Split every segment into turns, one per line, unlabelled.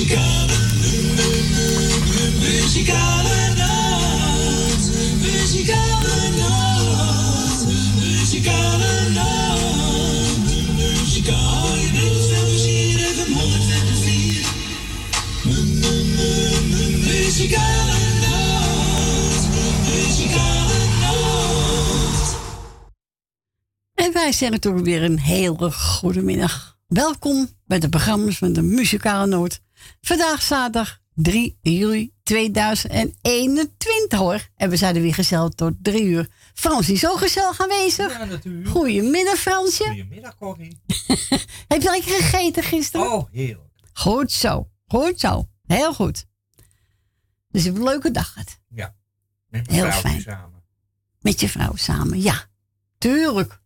Muzikale, muzikale nacht. Muzikale nacht. Muzikale nacht. Muzikale nacht. Muzikale nacht. Muzikale nacht.
En wij zeggen toch weer een hele goede middag. Welkom bij de programma's van de Muzikale Noot. Vandaag zaterdag 3 juli 2021 hoor. En we zijn er weer gezellig tot 3 uur. Frans is zo gezellig aanwezig.
Ja, natuurlijk.
Goedemiddag Fransje.
Goedemiddag, Corrie.
Heb je lekker gegeten gisteren?
Oh, heerlijk.
Goed zo. Goed zo. Heel goed. Dus een leuke dag gehad.
Ja. Met mijn
Heel
vrouwtje
fijn.
samen.
Met je vrouw samen. Ja, tuurlijk.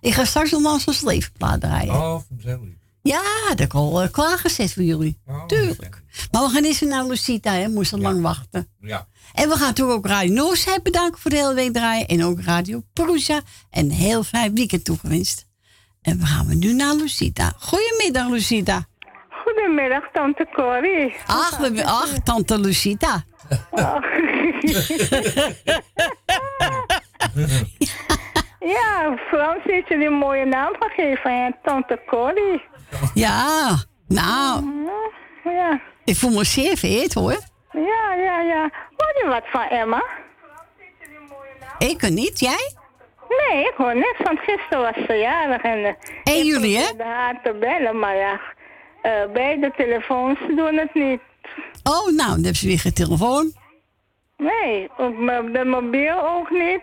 Ik ga straks nog maar zo'n sleefplaat draaien.
Oh, lief.
Ja, dat heb ik al eh, klaargezet voor jullie.
Oh,
Tuurlijk. Maar we gaan eens naar Lucita, hè. Moesten lang wachten.
Ja.
En we gaan natuurlijk ook Radio Noordzij bedanken voor de hele week draaien. En ook Radio Prusa. En een heel fijn weekend toegewenst. En we gaan we nu naar Lucita. Goedemiddag, Lucita.
Goedemiddag, tante Corrie.
Ach, we ach tante Lucita.
Ja, Frans heeft je die mooie naam gegeven, hè? tante Corrie.
Ja, nou,
Ja,
ik voel me zeer vereerd hoor.
ja, ja, ja. Hoor je wat van Emma?
Ik kan niet, jij?
Nee, ik hoor niks, want gisteren was ze jarig en... eh,
En
ik
jullie, hè?
probeerde haar te bellen, maar ja, eh, beide telefoons doen het niet.
Oh, nou, dan hebben ze weer geen telefoon.
Nee, op de mobiel ook niet.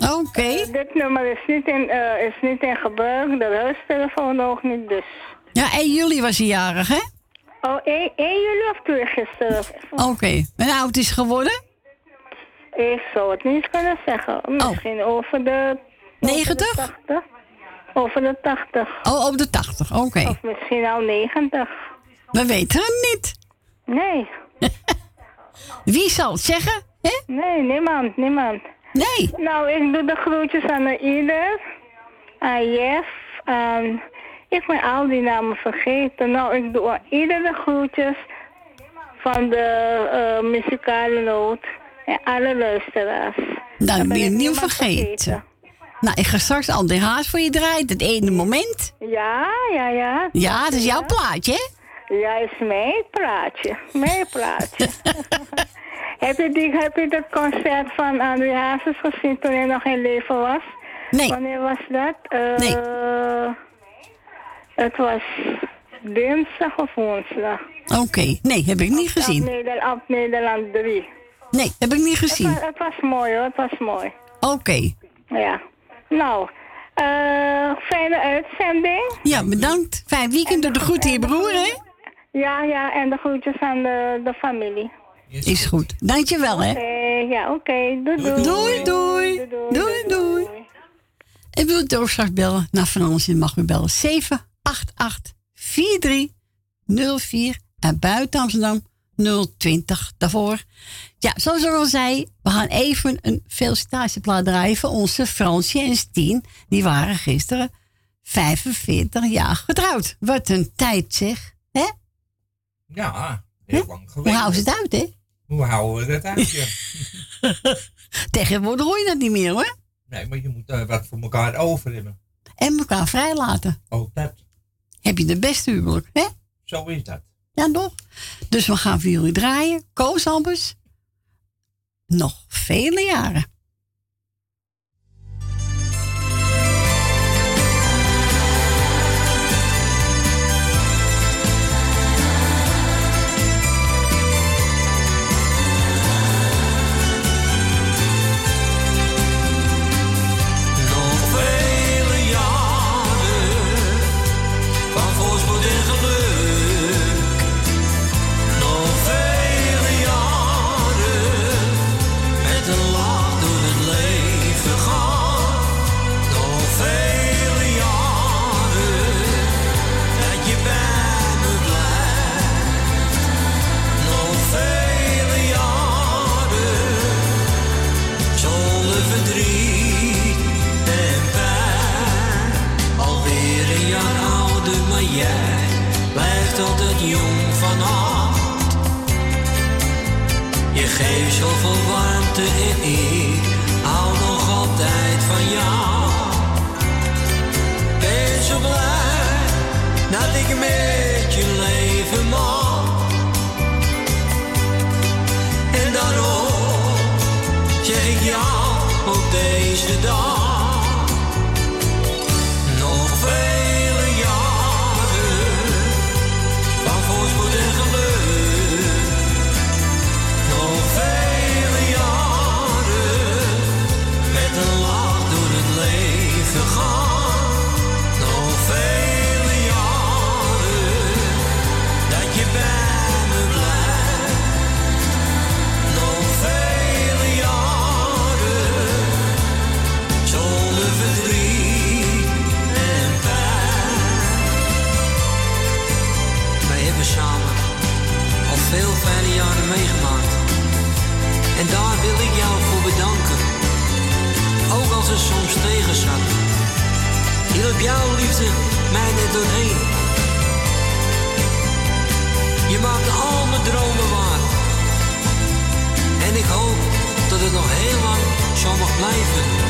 Oké.
Dit nummer is niet, in, eh, is niet in gebruik, de huistelefoon ook niet, dus...
Ja, en jullie was hij jarig, hè?
Oh, 1, 1 juli of 2 gisteren?
Oké. En oud is geworden?
Ik zou het niet kunnen zeggen. Misschien over de...
90?
Over de 80. Over de 80.
Oh, op de 80. Oké.
Of misschien al 90.
We weten het niet.
Nee.
Wie zal het zeggen? Hè?
Nee, niemand, niemand.
Nee.
Nou, ik doe de groetjes aan ieder. Aan Jeff. Aan... Ik ben al die namen vergeten. Nou, ik doe aan ieder de groetjes van de eh, muzikale noot. En alle luisteraars.
Dan
ben
je nieuw vergeten. Nou, ik ga straks al die haas voor je draaien. Het ene moment.
Ja, ja, ja.
Ja, dat is jouw plaatje, hè?
Ja, is mijn praatje. Mijn praatje. heb, je die, heb je dat concert van André Hazes gezien toen hij nog in leven was?
Nee.
Wanneer was dat? Eh,
Nee.
Het was dinsdag of woensdag.
Oké. Nee, heb ik niet
Op,
gezien.
Nederland, op Nederland 3.
Nee, heb ik niet
Het
gezien.
was, het was mooi hoor, het was mooi.
Oké.
Ja. Nou, eh, fijne uitzending.
Ja, bedankt. Fijn weekend. Doe de groeten aan je broer, hè?
Ja, ja, en de groetjes aan de, de familie.
Is goed. Dankjewel, hè?
Oké, ja, oké. Doei, doei.
Doei, doei. Doei, doei. En u ook straks bellen? Nou, van ons mag u bellen. 788 4304 en buiten Amsterdam 020 daarvoor. Ja, zoals ik al zei, we gaan even een felicitatieplaat draaien voor onze Fransje en Stien. Die waren gisteren 45 jaar getrouwd. Wat een tijd zeg. Hè?
Ja, heel lang geleden.
Hoe houden ze het uit, hè?
Hoe houden we dat uit, ja?
Tegenwoordig hoor je dat niet meer, hoor.
Nee, maar je moet eh, wat voor elkaar over hebben.
En elkaar vrijlaten.
Oh, dat.
Heb je de beste huwelijk, hè?
Zo is dat.
Ja, toch? Dus we gaan voor jullie draaien. Koos Albers. Nog vele jaren.
Je
geeft zoveel warmte en ik hou nog altijd van jou. Ben zo blij dat ik met je leven mag. En daarom zeg ik jou op deze dag. Meegemaakt. En daar wil ik jou voor bedanken. Ook als het soms tegen zat. Hielp jouw liefde mij net doorheen. Je maakt al mijn dromen waar. En ik hoop dat het nog heel lang zo mag blijven.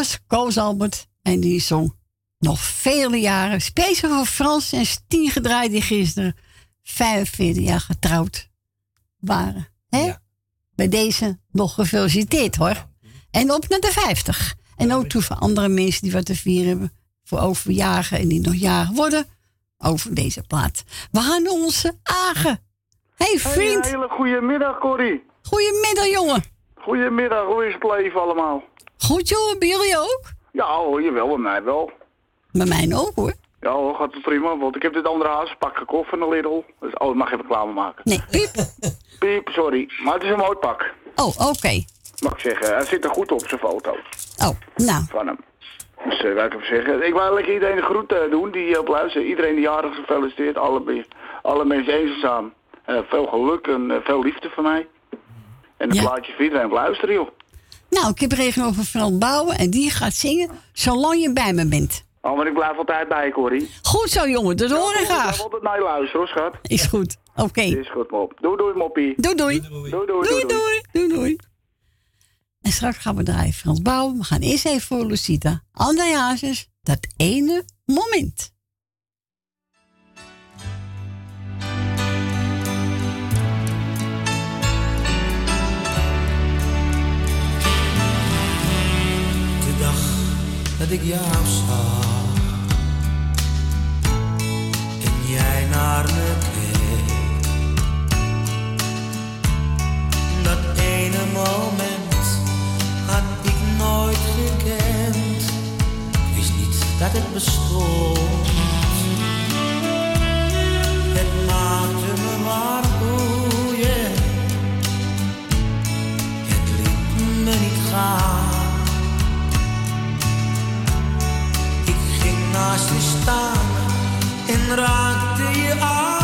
was Koos Albert. En die zong nog vele jaren. Speciaal voor Frans en Stien gedraaid die gisteren 45 jaar getrouwd waren. Hè?
Ja.
Bij deze nog gefeliciteerd hoor. En op naar de 50. En ook toe voor andere mensen die wat te vieren hebben. Voor overjagen en die nog jarig worden. Over deze plaat. We gaan onze Agen. Hey vriend.
Een hele goede middag, Corrie.
Goedemiddag jongen.
Goedemiddag, hoe is het leven allemaal?
Goed jongen, bij jullie ook?
Ja hoor, jawel, bij mij wel.
Bij mij ook hoor.
Ja hoor, gaat het prima, want ik heb dit andere hazenpak gekocht van de Lidl. Dus, oh, ik mag even reclame maken.
Nee, piep.
Piep, sorry, maar het is een mooi pak.
Oh, oké.
Mag ik zeggen, hij zit er goed op, zijn foto
Oh, nou.
van hem. Dus uh, ik zeggen. Ik wil lekker iedereen de groet eh, doen die op luistert. Iedereen die jarig gefeliciteerd. Alle, alle mensen eenzaam. Eh veel geluk en eh, veel liefde van mij. En een
Ja.
plaatje voor iedereen op luisteren, joh.
Nou, ik heb regel over Frans Bouwen en die gaat zingen zolang je bij me bent.
Oh, maar ik blijf altijd bij je, Corrie.
Goed zo, jongen. Dat hoor ik
Ik
graag.
blijf altijd naar je luisteren, hoor, schat.
Is goed. Oké.
Is goed, mop. Doei, doei, moppie.
Doei, doei.
Doei, doei,
Doei,
doei.
doei. Doei, doei. En straks gaan we draaien Frans Bouwen. We gaan eerst even voor Lucita. André Hazes, dat ene moment.
Dat ik jou zag en jij naar me keek, dat ene moment had ik nooit gekend. Ik wist niet dat het bestond. Het maakte me maar boeien. Het liet me niet gaan. Naast je staan en raakte je aan.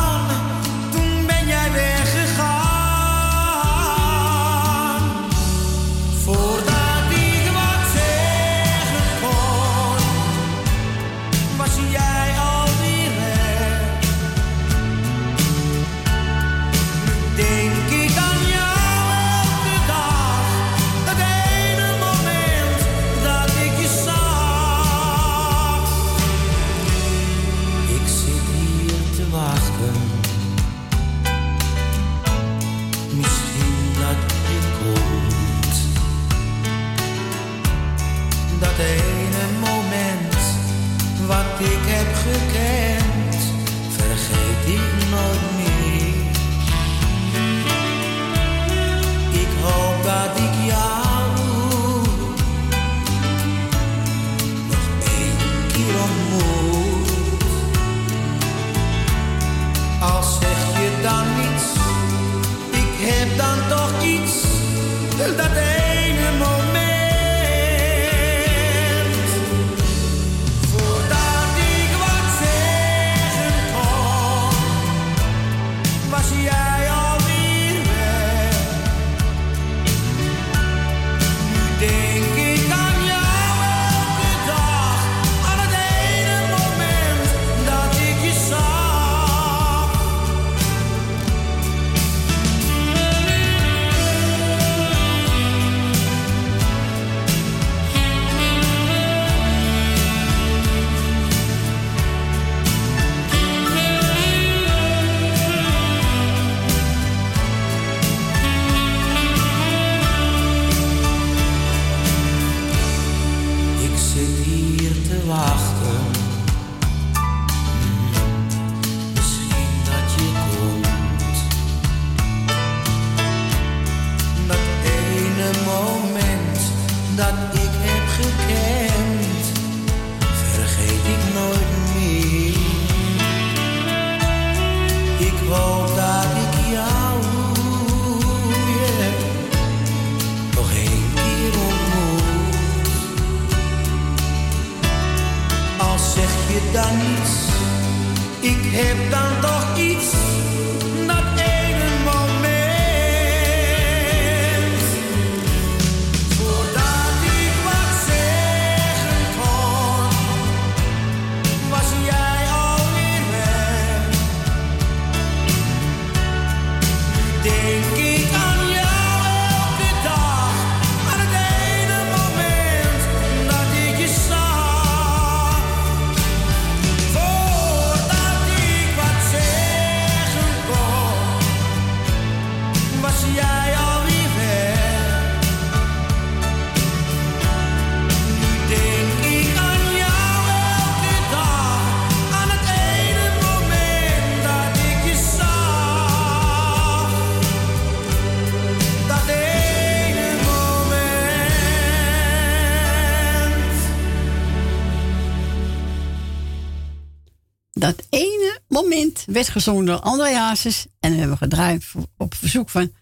Moment
werd gezongen door André Hazes. En we hebben gedraaid op verzoek van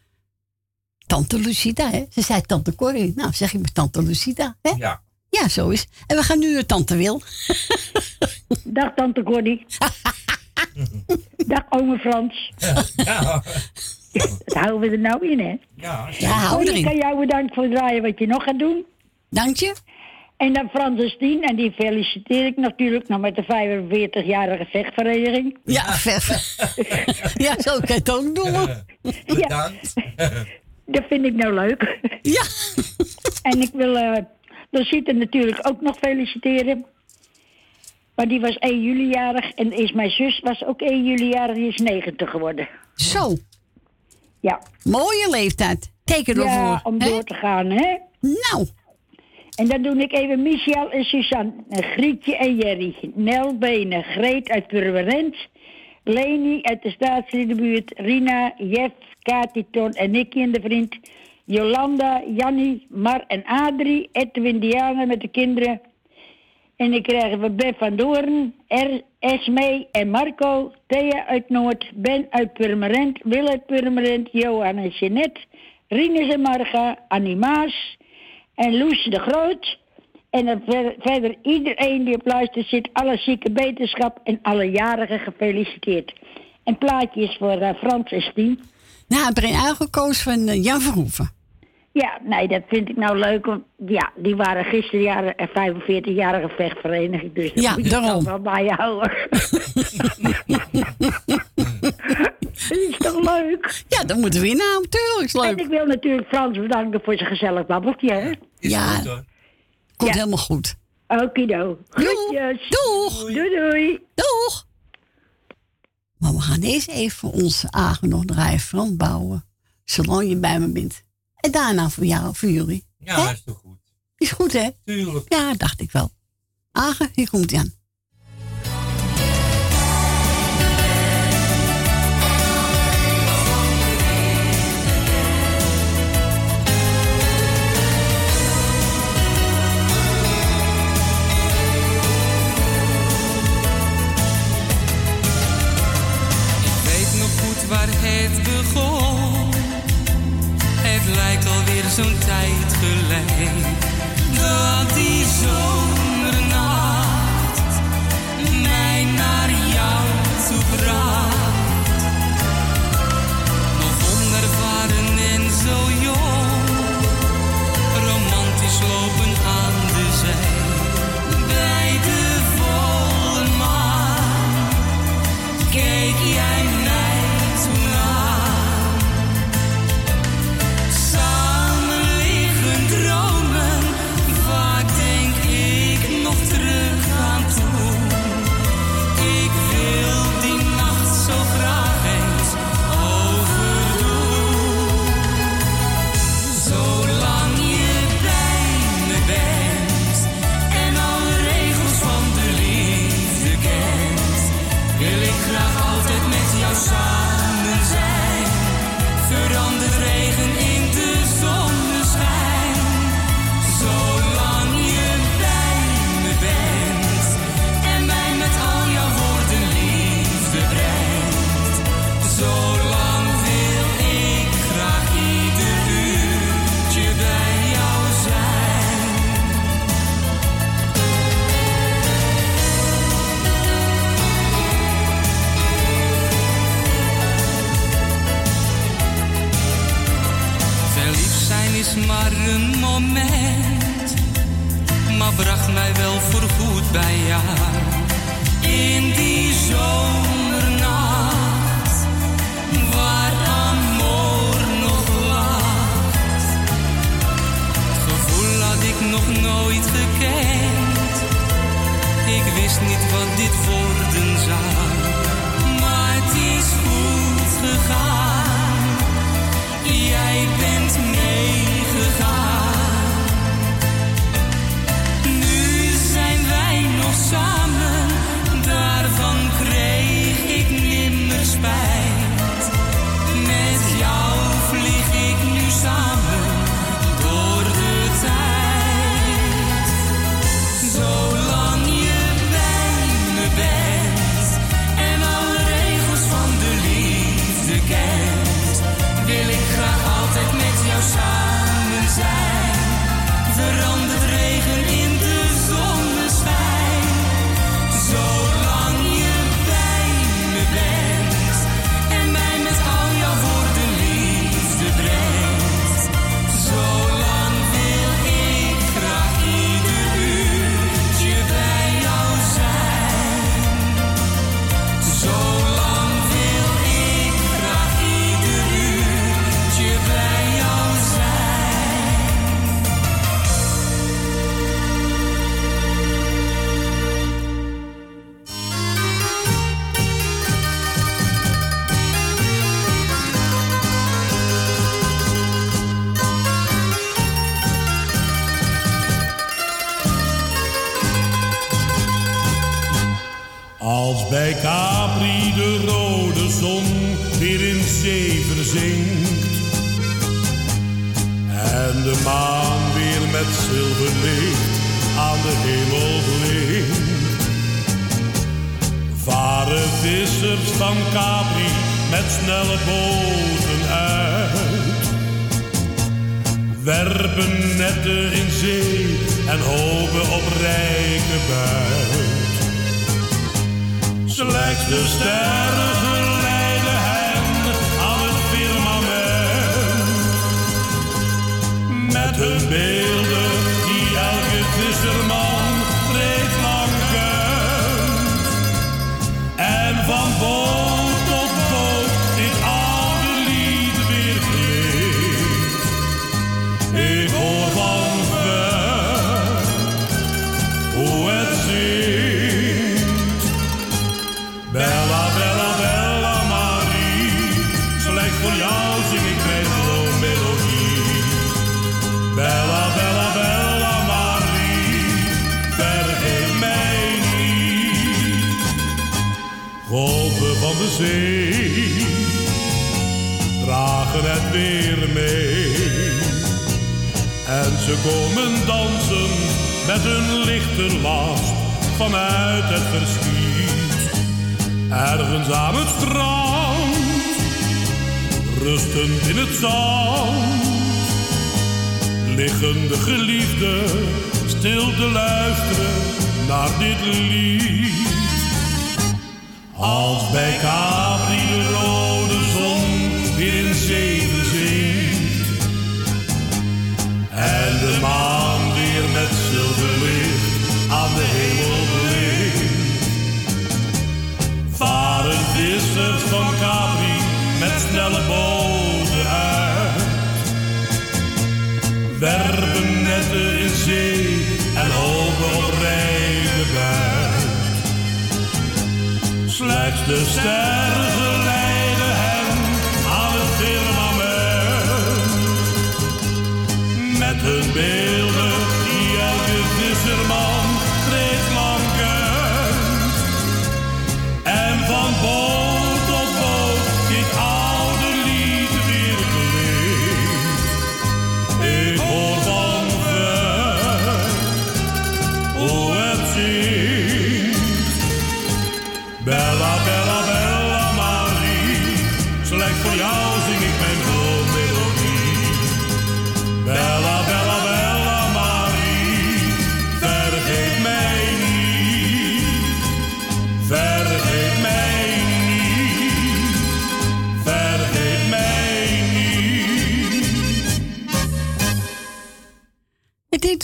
Tante Lucida. Hè? Ze zei Tante Corrie. Nou, zeg ik maar Tante Lucida. Hè?
Ja.
Ja, zo is. En we gaan nu naar Tante Wil.
Dag tante Cordy. Dag ome Frans.
Ja.
Dat houden we er nou in, hè?
Ja.
Ja, hou
Cordy, ik kan
erin.
jou bedanken voor het draaien wat je nog gaat doen.
Dank je.
En dan Frans en Stien, en die feliciteer ik natuurlijk nog met de 45-jarige vechtvereniging.
Ja, ja, zo kan je het ook doen.
Bedankt.
Dat vind ik nou leuk.
Ja.
En ik wil eh Lucita natuurlijk ook nog feliciteren. Maar die was 1 juli jarig en is mijn zus was ook 1 juli jarig, die is 90 geworden.
Zo,
Ja,
mooie leeftijd. Teken ervoor.
ja om
hè?
door te gaan, hè?
Nou,
En dan doe ik even Michel en Suzanne, Grietje en Jerry, Nel Benen, Greet uit Purmerend, Leni uit de staatsliedenbuurt, Rina, Jeff, Katiton en Nicky en de vriend, Jolanda, Jannie, Mar en Adrie, Edwin Diana met de kinderen. En ik krijg even Bef van Doorn, R, Esme en Marco, Thea uit Noord, Ben uit Purmerend, Wil uit Purmerend, Johan en Jeanette, Rinus en Marga, Annie Maas en Loes de Groot. En dan ver- verder iedereen die op luister zit, alle zieke beterschap en alle jarigen gefeliciteerd. En plaatjes voor eh, Frans en Stien.
nou, ik heb een uitgekozen van eh, Jan Verhoeven.
Ja, nee, dat vind ik nou leuk. Want ja, die waren gisteren jaren, eh, 45-jarige vechtvereniging. Dus dat
Ja,
moet je
daarom.
wel bij je houden. dat is toch leuk?
Ja, dat moeten we inhouden. Tuurlijk, is
En ik wil natuurlijk Frans bedanken voor zijn gezellig babbeltje. hè.
Is
Ja.
goed hoor.
Komt
Ja.
helemaal goed.
Okido. Groetjes.
Doeg.
Doei doei.
Doeg. Maar we gaan eerst even onze Agen nog draaien. Frans bouwen. Zolang je bij me bent. En daarna voor jou, voor jullie.
Ja,
Hè?
is toch goed.
Is goed, hè?
Tuurlijk.
Ja, dacht ik wel. Agen, hier komt hij
net begon. Het
lijkt alweer zo'n tijd geleden dat die zomernacht mij naar jou toe bracht. Nog onervaren en zo jong.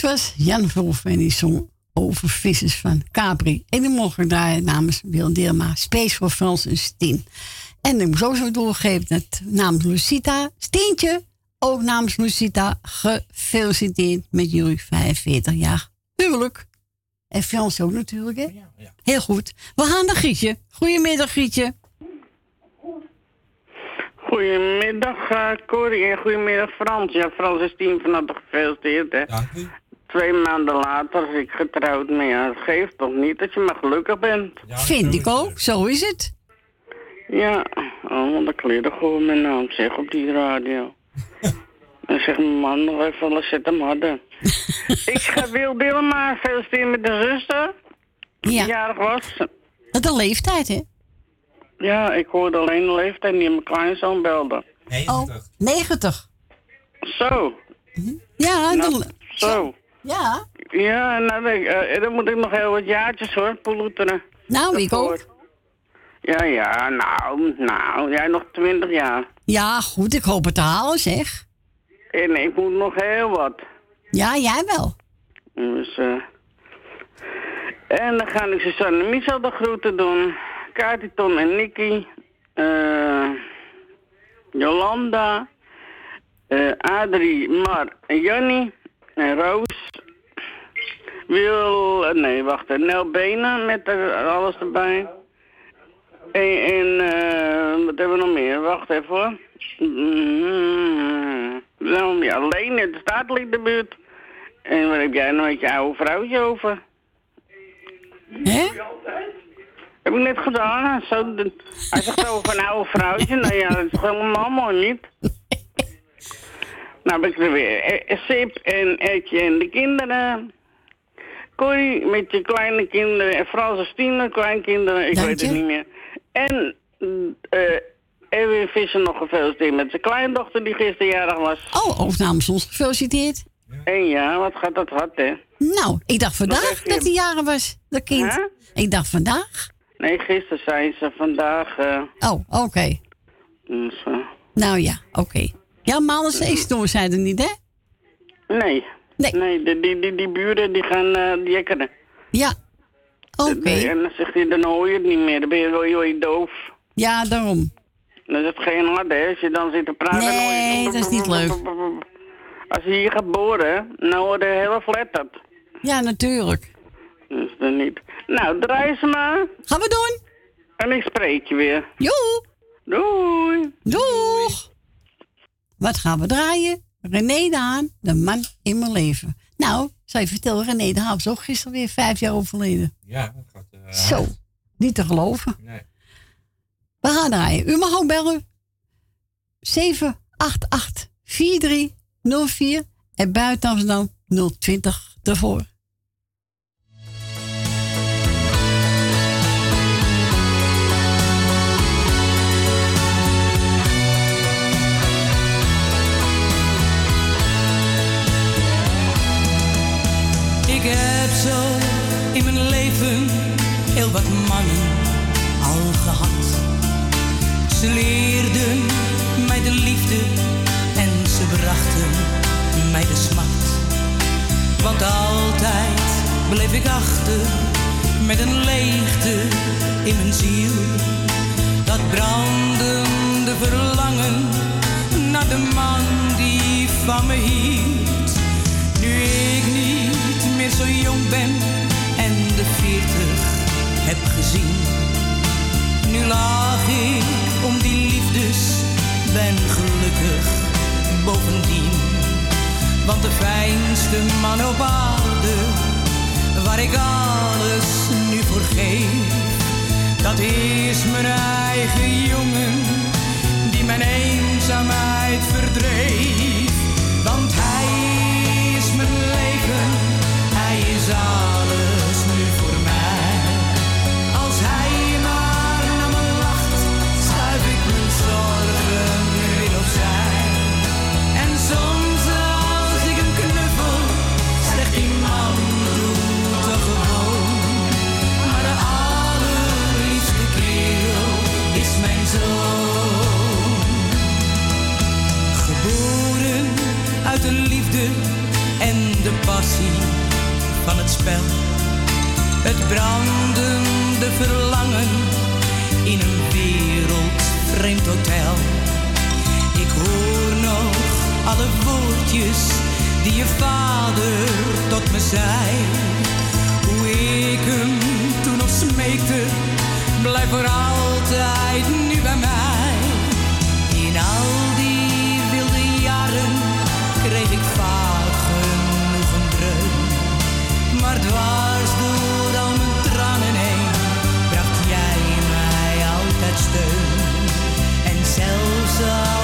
Dit
was Jan Verhoef en die zong over vissers van Capri. En die mogen draaien namens Wil Deerma, Space voor Frans en Stien. En ik moet ook zo doorgeven dat namens Lucita, Stientje, ook namens Lucita, gefeliciteerd met jullie 45 jaar huwelijk. En Frans ook natuurlijk, hè? Heel goed. We gaan naar Gietje. Goedemiddag, Gietje.
Goedemiddag, eh Corrie en goedemiddag Frans. Ja, Frans is tien van harte gefeliciteerd, hè.
Dank u.
Twee maanden later is ik getrouwd, maar ja, het geeft toch niet dat je maar gelukkig bent.
Ja,
Vind ik ook, zo is het.
Ja, oh, wat een kleren gewoon mijn naam zeg op die radio. En zegt mijn man nog even, zet hem harder. ik ga Wil Dillema feliciteren met de zuster, die
Ja,
jarig was.
dat de leeftijd, hè?
Ja, ik hoorde alleen de leeftijd die mijn kleinzoon belde.
Oh,
90.
90.
Zo,
Ja,
nou,
de-
zo.
Ja.
Ja, nou, ik, eh, dan moet ik nog heel wat jaartjes hoor, poloeteren.
Nou, ik ook.
Ja, ja, nou, nou, jij nog twintig jaar.
Ja, goed, ik hoop het te halen, zeg.
En ik moet nog heel wat.
Ja, jij wel.
Dus, eh. En dan ga ik Susanne Michel de groeten doen. Kati, Tom en Nicky. eh Jolanda. eh Adrie, Mar en Jannie. En Roos. Wil, nee, wacht, Nel Benen met er, alles erbij. En, en eh, wat hebben we nog meer? Wacht even hoor. Mm, nou, ja, alleen in de staatlichtenbuurt. En wat heb jij nou met je oude vrouwtje over?
Hè?
Heb ik net gedaan. hè? Zo, de- hij zegt over een oude vrouwtje. Nou ja, dat is helemaal mooi niet. Nou heb ik er weer. Eh, Sip en Etje en de kinderen. Corrie met je kleine kinderen. En Frans en Stine, kleinkinderen. Ik
Dank
weet
je.
het niet meer. En eh Erwin Visser nog gefeliciteerd met zijn kleindochter die gisteren jarig was.
Oh, ook namens ons gefeliciteerd.
En ja, wat gaat dat hard, hè?
Nou, ik dacht vandaag dat hij jaren was, dat kind. Ik dacht vandaag.
Nee, gisteren zei ze vandaag. eh
Oh, oké.
dus, eh,
Nou ja, oké. Ja, is door, zei er niet, hè?
nee.
Nee.
Nee, die, die, die, die buren die gaan eh jekkeren.
Ja. Oké.
En dan zegt hij, dan hoor je het niet meer. Dan ben je wel heel doof.
Ja, daarom.
Dan is het geen harde, hè. Als je dan zit te praten...
Nee, dat is niet leuk.
Als je hier gaat boren, dan hoor je heel flatterd.
Ja, natuurlijk.
Dus dan niet. Nou, draai ze maar.
Gaan we doen.
En ik spreek je weer.
Joe.
Doei.
Doeg. Wat gaan we draaien? René de Haan, de man in mijn leven. Nou, zou je vertellen, René de Haan was ook gisteren weer vijf jaar overleden.
Ja, dat gaat... eh,
Zo, niet te geloven.
Nee.
We gaan draaien. U mag ook bellen. 788 4304 en buiten Amsterdam 020 ervoor.
Zo in mijn leven heel wat mannen al gehad. Ze leerden mij de liefde en ze brachten mij de smart. Want altijd bleef ik achter met een leegte in mijn ziel. Dat brandende verlangen naar de man die van me hield. Zo jong ben en de veertig heb gezien. Nu laag ik om die liefdes, ben gelukkig bovendien. Want de fijnste man op aarde, waar ik alles nu voor geef. Dat is mijn eigen jongen, die mijn eenzaamheid verdreef. Want hij en de passie van het spel. Het brandende verlangen in een wereldvreemd hotel. Ik hoor nog alle woordjes die je vader tot me zei. Hoe ik hem toen nog smeekte, blijf voor altijd nu.
sun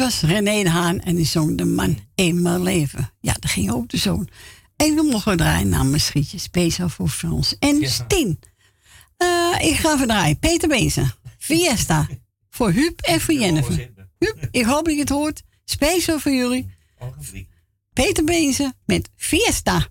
was René de Haan en die zong De Man Eenmaal Leven. Ja, dat ging ook de zoon. En we mogen draaien namens Schietje, speciaal voor Frans en
Ja.
Stien. Eh, ik ga verdraaien. Peter Bezen, Fiesta. voor Huub en voor Jennifer. Huub, ik hoop dat je het hoort. Speciaal voor jullie. Peter Bezen met Fiesta.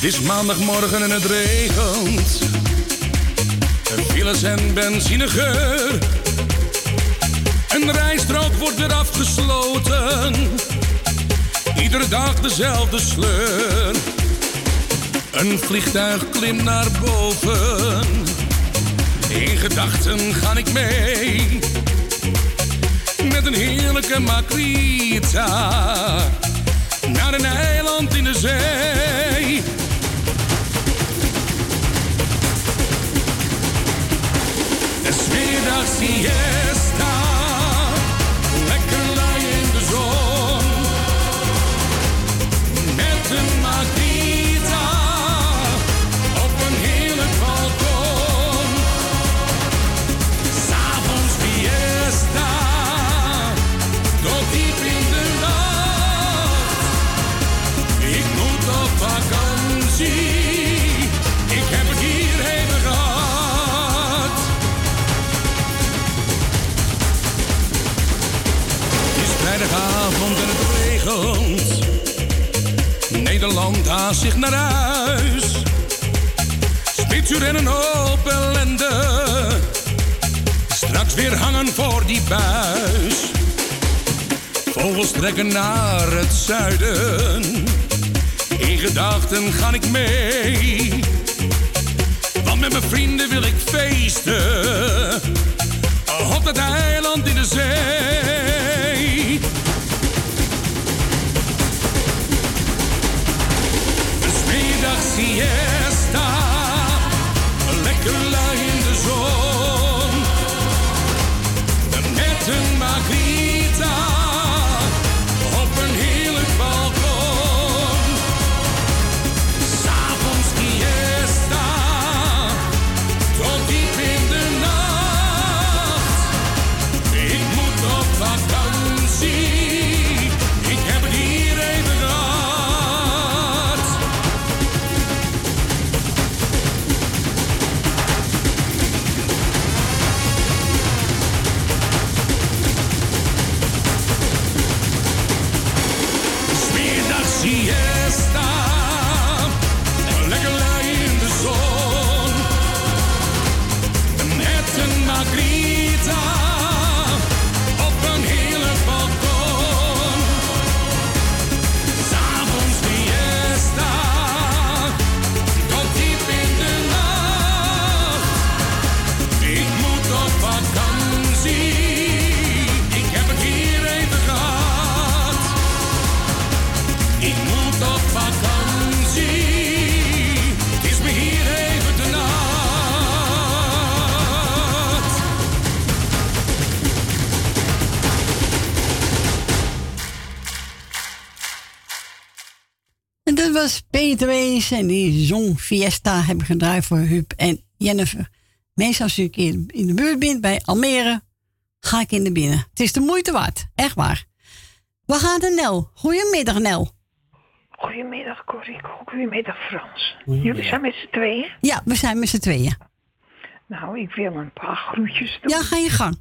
Het is maandagmorgen en het regent. Er files en benzinegeur. Een rijstrook wordt weer afgesloten. Iedere dag dezelfde sleur. Een vliegtuig klimt naar boven. In gedachten ga ik mee. Met een heerlijke makrita. Naar een eiland in de zee. Assim é. Het. Nederland haast zich naar huis. Spitsuur en een hoop. Straks weer hangen voor die buis. Vogels trekken naar het zuiden. In gedachten ga ik mee. Want met mijn vrienden wil ik feesten. Op dat eiland in de zee.
yeah. Was Peter Wees en die zong Fiesta hebben gedraaid voor Huub en Jennifer. Meestal als keer in de buurt bent bij Almere, ga ik in de binnen. Het is de moeite waard, echt waar. We gaan naar Nel. Goedemiddag Nel.
Goedemiddag Corrie, goedemiddag Frans. Jullie zijn met z'n tweeën?
Ja, we zijn met z'n tweeën.
Nou, ik wil een paar groetjes doen.
Ja, ga je gang.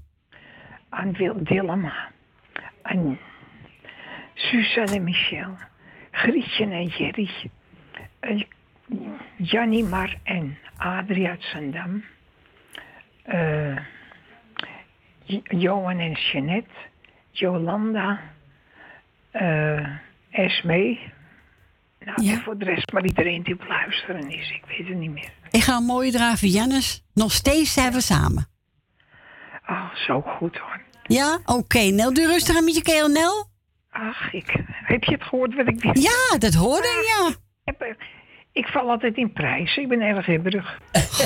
Aan Wil Dillema. Aan Suzanne en Michel. Grietje en Jerry. eh, Jannie Mar en Adrie uit Zandam. eh, Johan en Jeanette. Jolanda. eh Esme. Nou, voor de rest maar iedereen die op luisteren is. Ik weet het niet meer.
Ik ga een mooie draven, Jannes. Nog steeds zijn we samen.
Oh, zo goed hoor.
Ja, oké. Nel, doe rustig aan met je keel, Nel.
Ach, ik, heb je het gehoord wat ik wist?
Ja, dat hoorde ik, ja.
Ik, ik val altijd in prijs. Ik ben erg hebberig.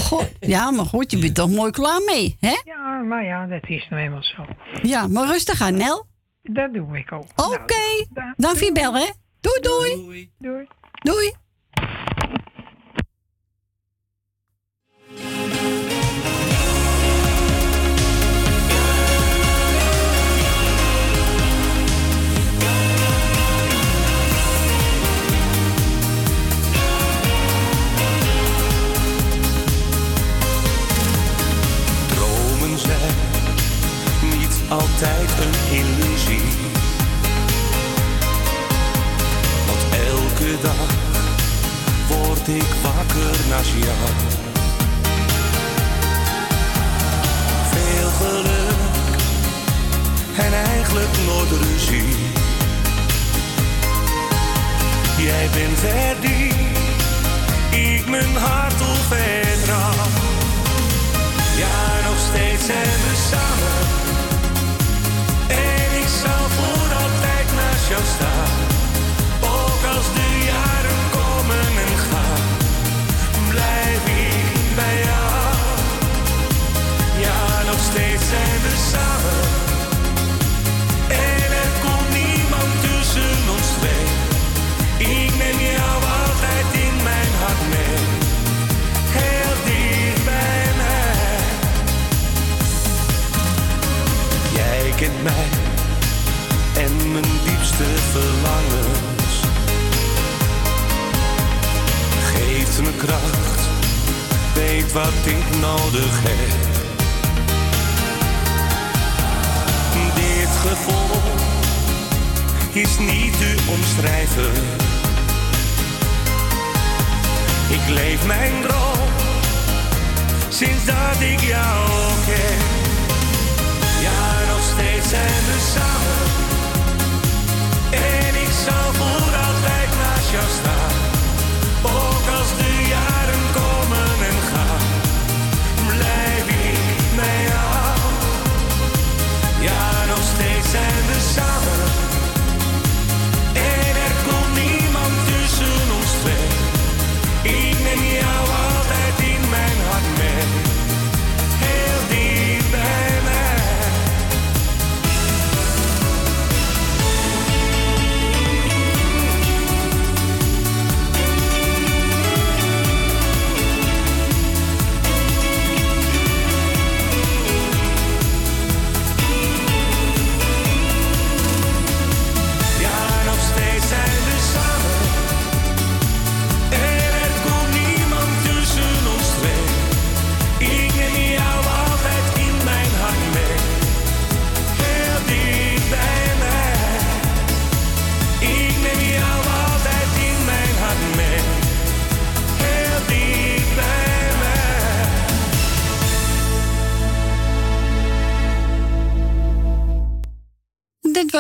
God, ja, maar goed, je bent toch mooi klaar mee, hè?
Ja, maar ja, dat is nou eenmaal zo.
Ja, maar rustig aan, Nel.
Dat doe ik ook.
Oké, dan je bel, hè? Doei, doei.
Doei.
Doei.
Altijd een illusie. Want elke dag word ik wakker naast jou. Veel geluk en eigenlijk nooit ruzie. Jij bent die ik mijn hart op. Ja, nog steeds zijn we samen. Ook als de jaren komen en gaan, blijf ik bij jou. Ja, nog steeds zijn we samen. En er komt niemand tussen ons twee. Ik neem jou altijd in mijn hart mee. Heel dicht bij mij. Jij kent mij mijn diepste verlangens. Geeft me kracht, weet wat ik nodig heb. Dit gevoel is niet te omschrijven. Ik leef mijn droom sinds dat ik jou ken. Ja, nog steeds zijn we samen. En ik zal voor altijd naast jou staan. Ook als de jaren komen en gaan, blijf ik bij jou. Ja, nog steeds zijn we samen.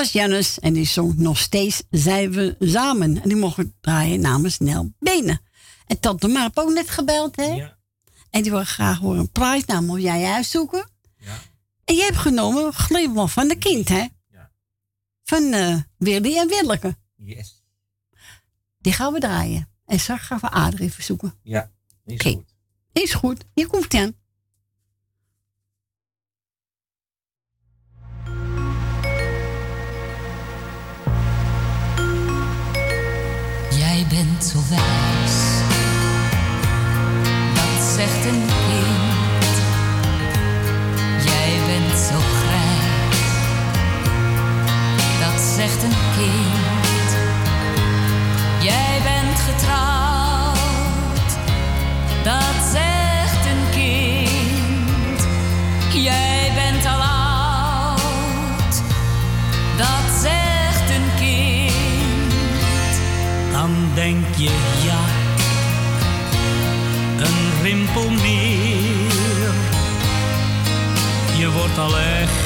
was Janus en die zong nog steeds Zijn we samen. En die mocht draaien namens Nel Benen. En Tante Maap ook net gebeld, hè?
Ja.
En die wil graag horen een prijs. Nou, moet jij uitzoeken. Ja. En je hebt genomen Glimlach van de Kind, hè? Ja. Van uh, en Willeke.
Yes.
Die gaan we draaien. En straks gaan we Adrie verzoeken.
Ja, is goed.
Is goed. Je komt aan.
bent zo wijs. Dat zegt een kind, jij bent zo grijs. Dat zegt een kind, jij bent getrouwd. Dat
denk je ja, een rimpel meer. Je wordt al echt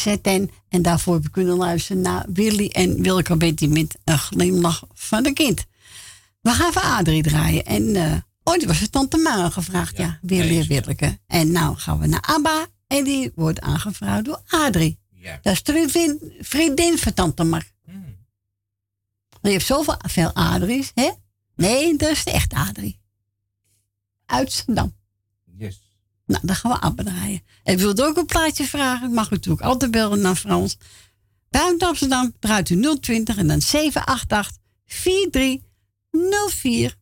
BZN. En daarvoor heb je kunnen luisteren naar Willy en Wilke Betty met een glimlach van een kind. We gaan voor Adrie draaien. En uh, oh, die was het tante Mara gevraagd. Ja, Willy en Wilke. En nou gaan we naar Abba. En die wordt aangevraagd door Adrie.
Ja.
Dat is de vriendin, vriendin van tante Mar.
Hmm.
Je hebt zoveel veel Adries, hè? Nee, dat is de echte Adrie. Uit Zandam. Nou, dan gaan we Abba draaien. En wilde ook een plaatje vragen, mag u natuurlijk altijd bellen naar Frans. Buiten Amsterdam draait u 020 en dan 788 4304.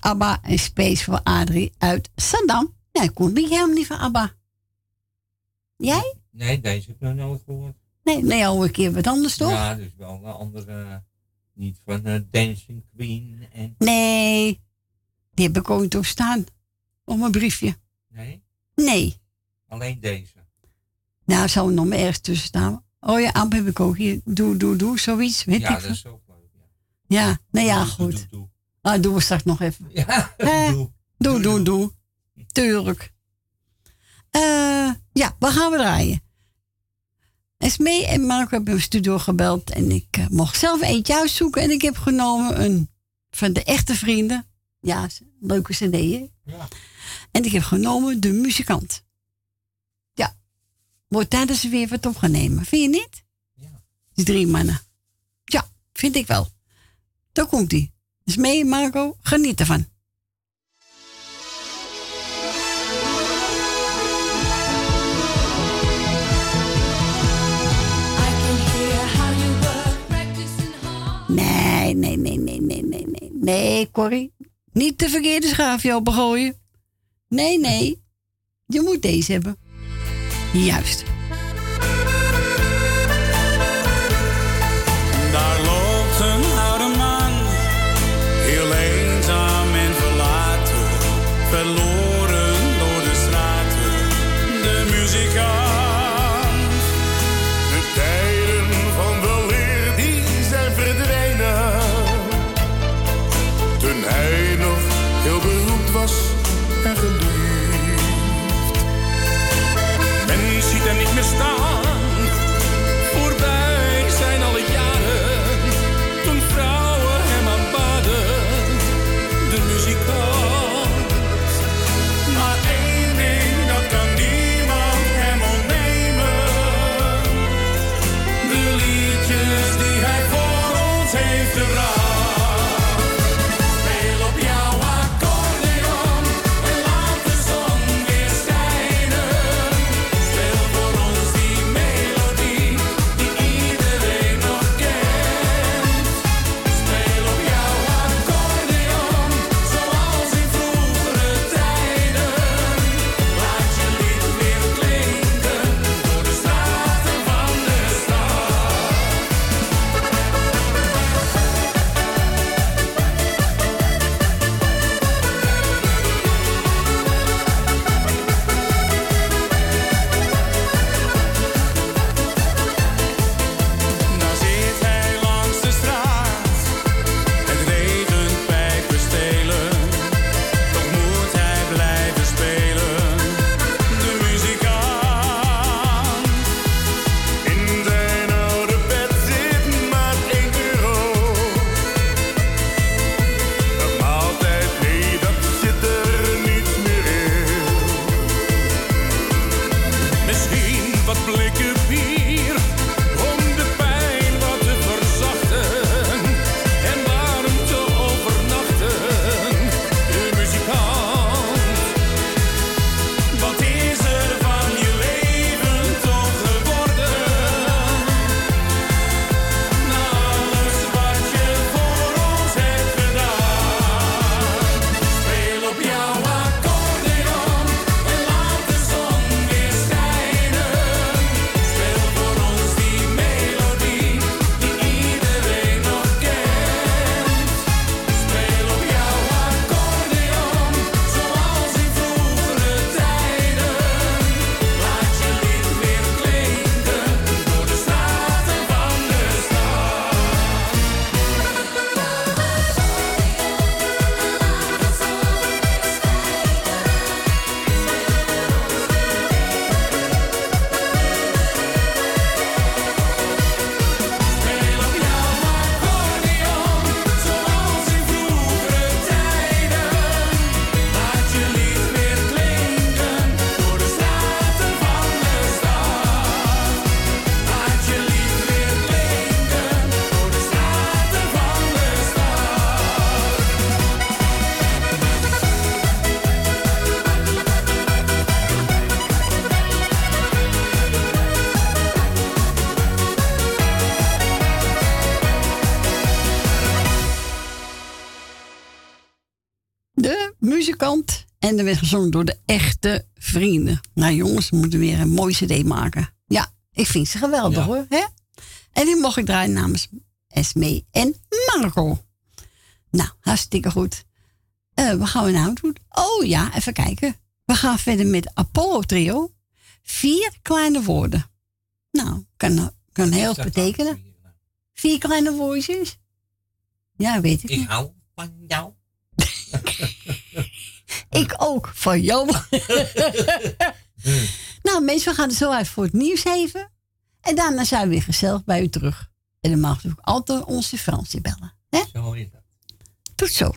Abba en Space voor Adrie uit Zandam. Ja, ik kon niet helemaal niet van Abba. Jij?
Nee, deze heb ik nog nooit gehoord.
Nee, nee, al een keer wat anders toch?
Ja, dus wel een andere. Niet van eh, Dancing Queen en.
Nee, die heb ik ook niet op staan. Op mijn briefje.
Nee,
Nee.
alleen deze.
Nou, zou er nog maar ergens tussen staan. Oh ja, Abba heb ik ook hier. Doe, doe, doe, zoiets. Weet
ja,
ik
dat is ook leuk.
Ja, nou ja,
Doe,
goed.
doe, doe,
Ah, doen we straks nog even.
Ja,
Eh,
doe.
Doe, doe, doe. Tuurlijk. Eh, ja, waar gaan we draaien? Esmee en Marco hebben een studio gebeld en ik eh, mocht zelf eentje uitzoeken en ik heb genomen een van de echte vrienden. Ja, leuke cd, hè?
Ja.
En ik heb genomen De Muzikant. Ja, wordt tijd dat ze weer wat op gaan nemen. Vind je niet?
Ja.
Die drie mannen. Ja, vind ik wel. Daar komt ie. Dus mee, Marco, geniet ervan. Nee, nee, nee, nee, nee, nee, nee. Nee, Corrie. Niet de verkeerde schaafje opengooien. Nee, nee. Je moet deze hebben. Juist.
En er werd gezongen door de echte vrienden. Nou jongens, we moeten weer een mooie cd maken. Ja, ik vind ze geweldig
Ja.
hoor. Hè? En die mocht ik draaien namens Esme en Marco. Nou, hartstikke goed. Eh wat gaan we nou doen? Oh ja, even kijken. We gaan verder met Apollo Trio. Vier kleine woorden. Nou, kan, kan heel veel betekenen. Vier kleine woordjes? Ja, weet ik
Ik
niet.
hou van jou.
Ik ook, van jou. nou, mensen, we gaan er zo uit voor het nieuws even. En daarna zijn we weer gezellig bij u terug. En dan mag u ook altijd onze Fransje bellen. Hè?
Zo is dat.
Tot zo.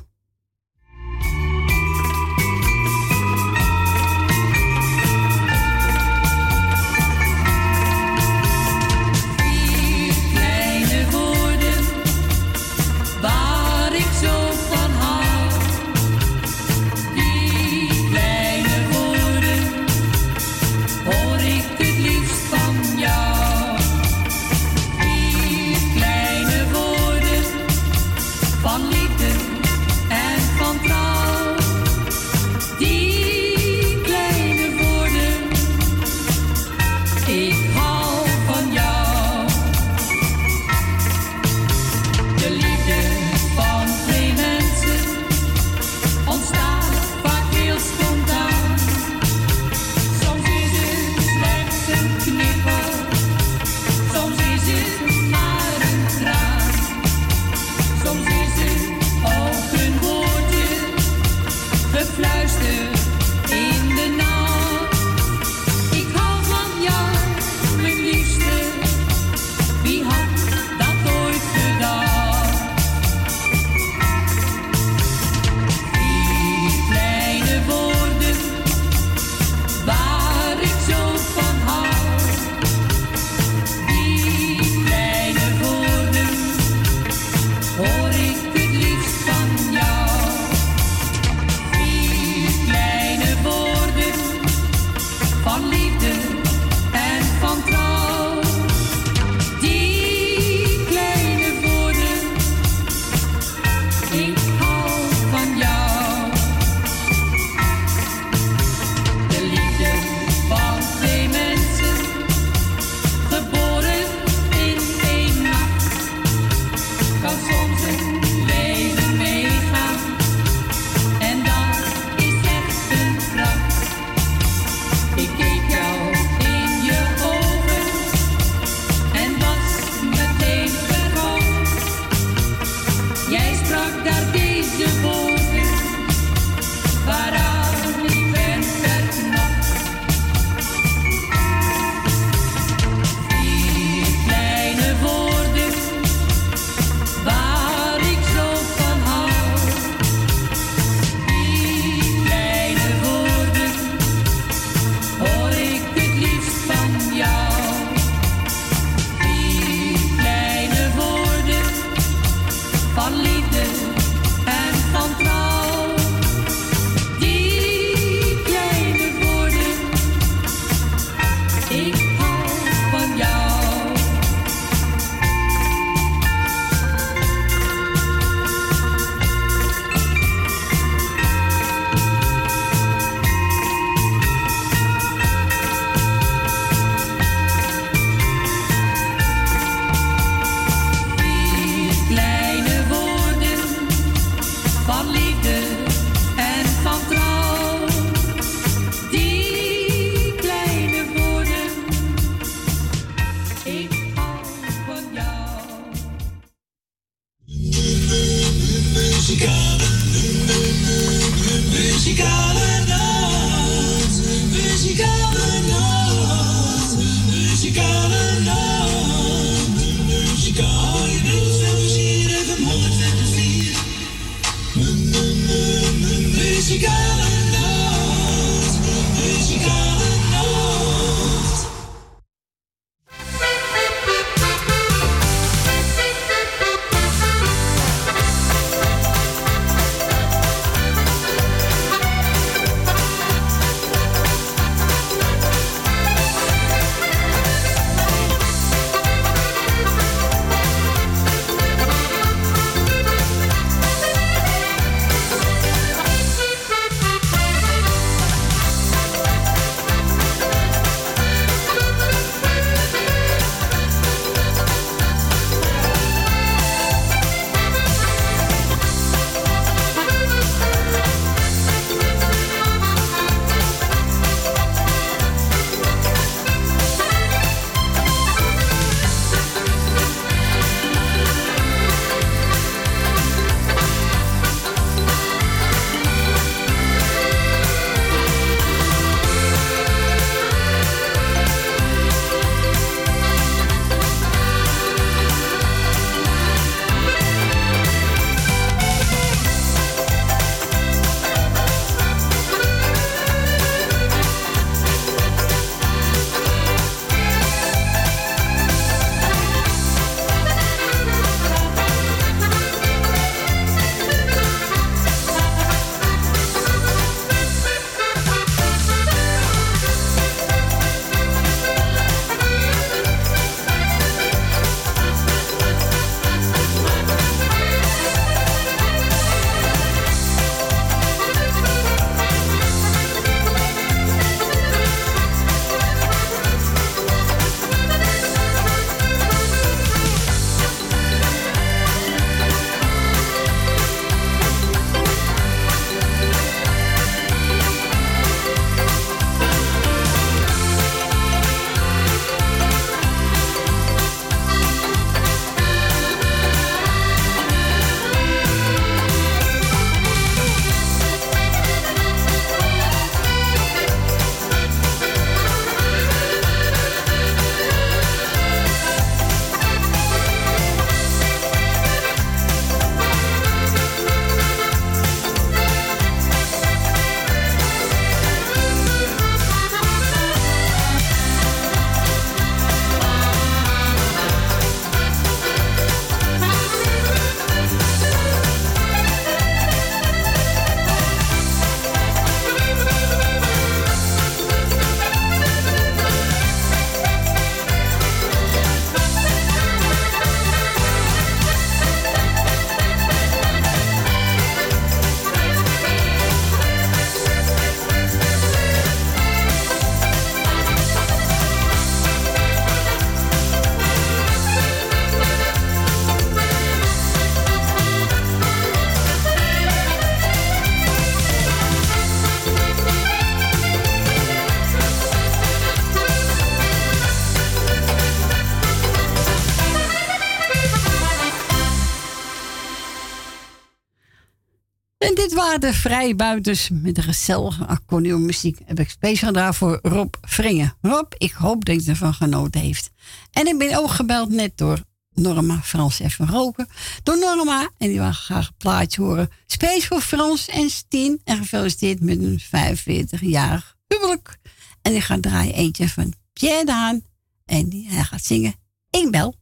En waren de vrijbuiters met de gezellige accordeonmuziek. Heb ik speciaal gedaan voor Rob Vringen. Rob, ik hoop dat je ervan genoten heeft. En ik ben ook gebeld net door Norma Frans even roken. Door Norma. En die wil graag een plaatje horen. Space voor Frans en Stien. En gefeliciteerd met een 45-jarig huwelijk. En die gaat draaien eentje van Pierre Daan. En hij gaat zingen. Ik bel.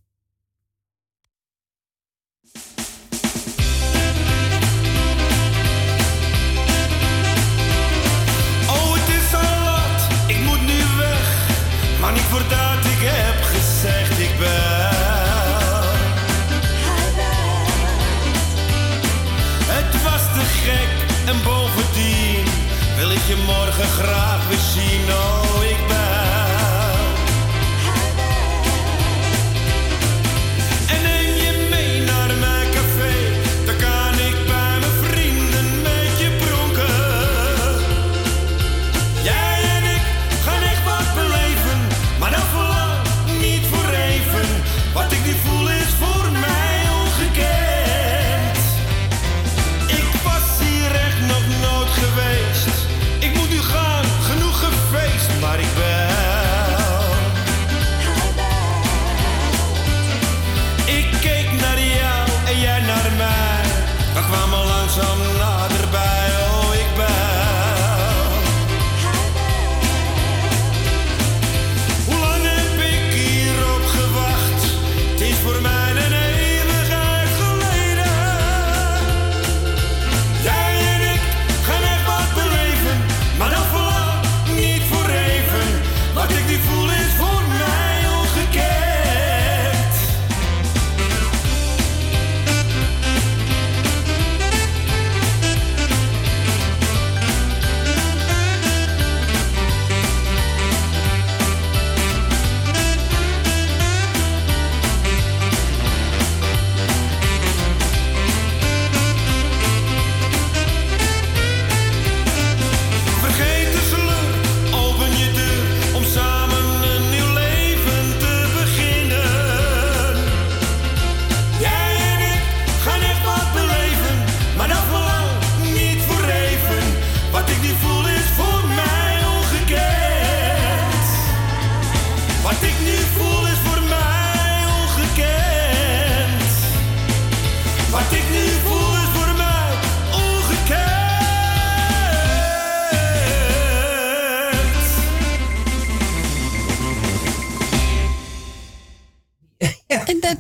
Niet voordat ik heb gezegd, ik bel. Het was te gek en bovendien wil ik je morgen graag weer zien.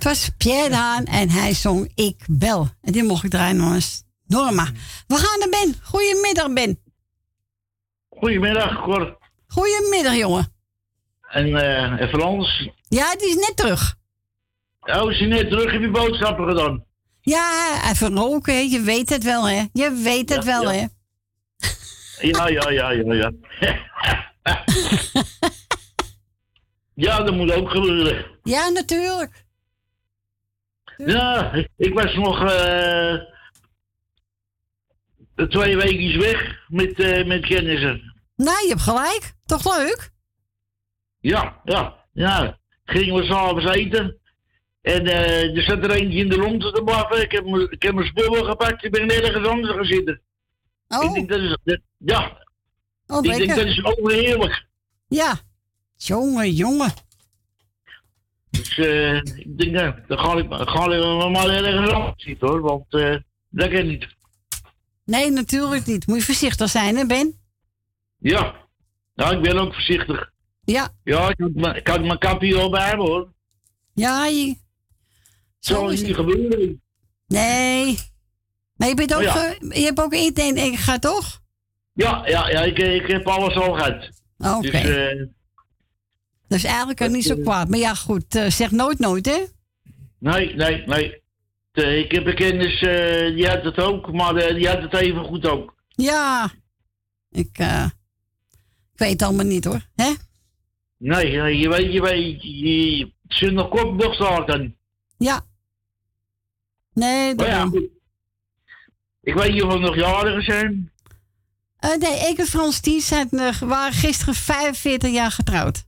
Dat was Pierre Daan en hij zong Ik Bel. En die mocht ik draaien namens Norma. We gaan naar Ben. Goedemiddag, Ben.
Goedemiddag, Cor.
Goedemiddag, jongen.
En, eh en Frans.
Ja, die is net terug.
Oh, is je net terug? Heb je boodschappen gedaan?
Ja, even roken, je weet het wel, hè. Je weet het wel, hè.
Ja, ja, ja, ja, ja. ja, dat moet ook gebeuren.
Ja, natuurlijk.
Ja, ik, ik was nog eh, twee weken weg met, eh, met kennissen.
Nou, je hebt gelijk. Toch leuk?
Ja, ja, ja. Gingen we s'avonds eten. En eh, er zat er eentje in de lonten te blaffen. Ik heb, ik heb mijn spullen gepakt. Ik ben nergens anders gaan zitten.
Oh.
Ik denk dat is, dat- ja.
Oh,
ik denk dat is ook weer heerlijk.
Ja. Jongen, jongen.
Dus eh, ik denk, nou, dan ga ik, ga ik maar ergens anders zitten hoor. Want eh, dat kan niet.
Nee, natuurlijk niet. Moet je voorzichtig zijn, hè, Ben?
Ja. Nou, ik ben ook voorzichtig.
Ja.
Ja, ik had, mijn- ik had mijn kapje al bij me hoor.
Ja, je...
Zo is niet gebeuren.
Nee. Maar je, bent ook,
Oh ja.
ge- je hebt ook eten en eten gehad, toch?
Ja, ja, ja ik, ik heb alles al gehad.
Oké.
Dus eh,
Dus eigenlijk niet zo
eh,
kwaad. Maar ja, goed. eh, zeg nooit nooit, hè?
nee, nee, nee. Eh, ik heb een kennis, die had het ook, maar die had het even goed ook.
Ja. Ik, ik weet het allemaal niet, hoor. Hè?
Nee, nee, je weet, je weet, je, ze nog kort nog zaten.
Ja. Nee,
ja, goed. Ik weet niet of nog jarigen zijn.
Nee, ik en Frans die zijn, waren gisteren 45 jaar getrouwd.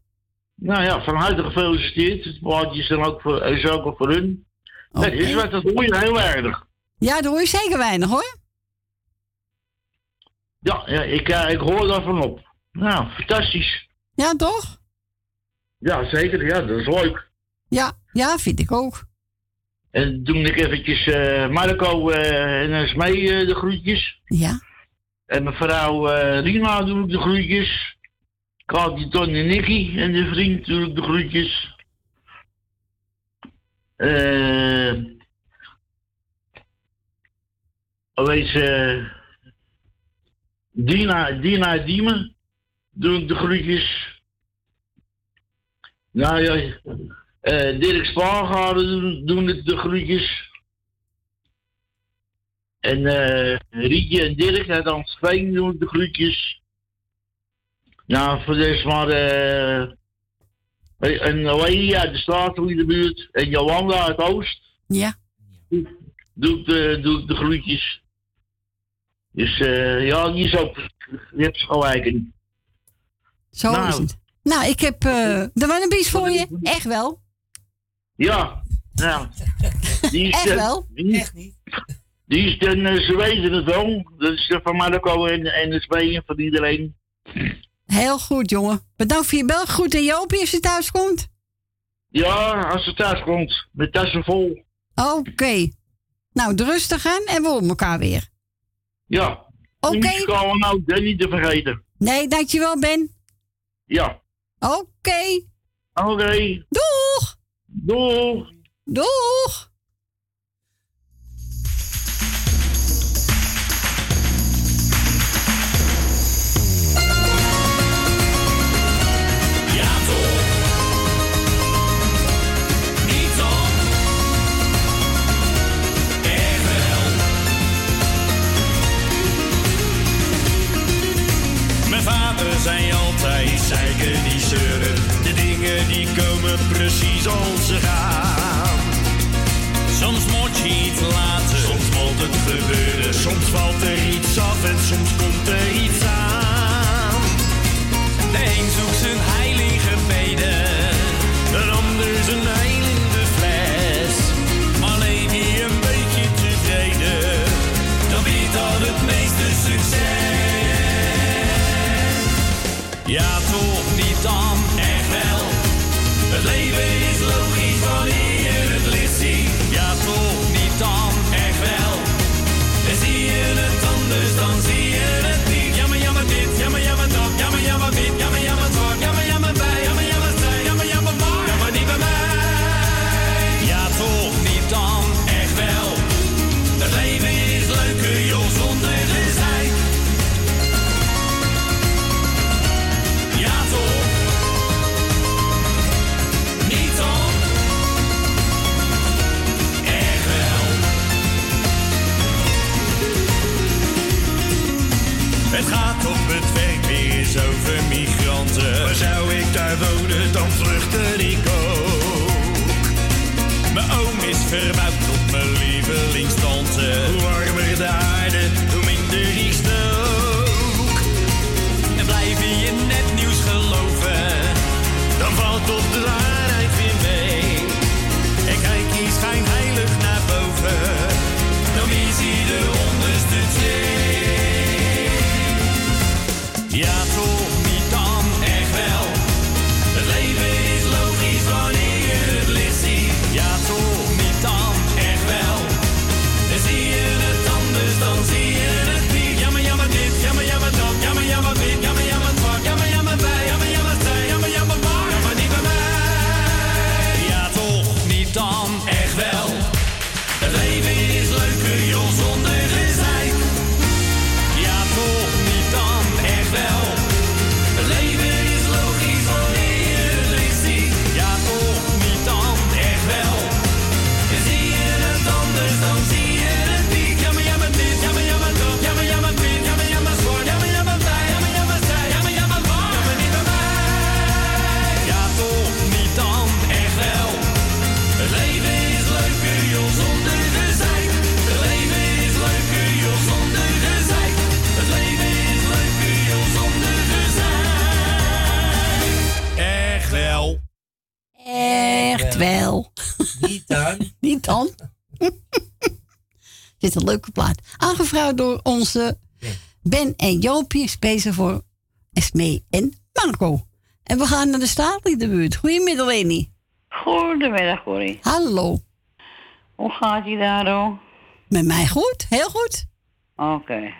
Nou ja, van harte gefeliciteerd. Het plaatje is dan ook voor, is ook voor hun. Dat is wat, dat hoor je heel erg.
Ja, dat hoor je zeker weinig, hoor.
Ja, ja ik, eh, ik hoor daarvan op. Nou, fantastisch.
Ja, toch?
Ja, zeker. Ja, dat is leuk.
Ja, ja, vind ik ook.
En toen ik eventjes eh, Marco eh, en Smee de groetjes.
Ja.
En mevrouw Rina doe ik de groetjes. Kati, Ton en Nicky en de vriend ik de groetjes. Eh Wees eh Dina, Dina Diemen doe ik de groetjes. Nou ja, eh Dirk Spaargaarden doen, doen de groetjes. En eh Rietje en Dirk uit Amstelveen doen de groetjes. Nou, voor de rest maar... eh en Leia uit de straat in de buurt. En Jolanda uit Oost.
Ja.
Doe ik de, doe ik de groetjes. Dus eh ja, die is ook... Je hebt ze gelijk in.
Zo
Nou.
is het. Nou, ik heb eh de Wannabies voor je. Echt wel.
Ja, nou. Die is,
Echt
eh,
wel?
Die, Echt niet. Die is dan, eh, ze weten het wel. Dat is eh, van Marco en, en de Spanje, van iedereen.
Heel goed, jongen. Bedankt voor je bel. Goed aan Joopie als je thuis komt.
Ja, als ze thuis komt, met tassen vol.
Oké. Nou, rustig aan en we horen elkaar weer.
Ja.
Oké.
Okay. kan nou niet te vergeten.
Nee, dankjewel, Ben.
Ja.
Oké.
Oké.
Doeg.
Doeg.
Doeg.
Zeiken die de dingen die komen precies als ze gaan. Soms moet je iets laten, soms moet het gebeuren, soms valt er iets af en soms komt er iets aan. De een zoekt zijn heilige beden, een ander zijn heil Ja, toch niet dan, echt wel. Het leven wonen, dan vluchtte ik
een leuke plaat. Aangevraagd door onze Ben en Joopje, speciaal voor Esmee en Marco. En we gaan naar de staatliedenbuurt. Goedemiddag, Leni.
Goedemiddag, Corrie.
Hallo.
Hoe gaat ie daar, hoor?
Met mij goed, heel goed.
Oké.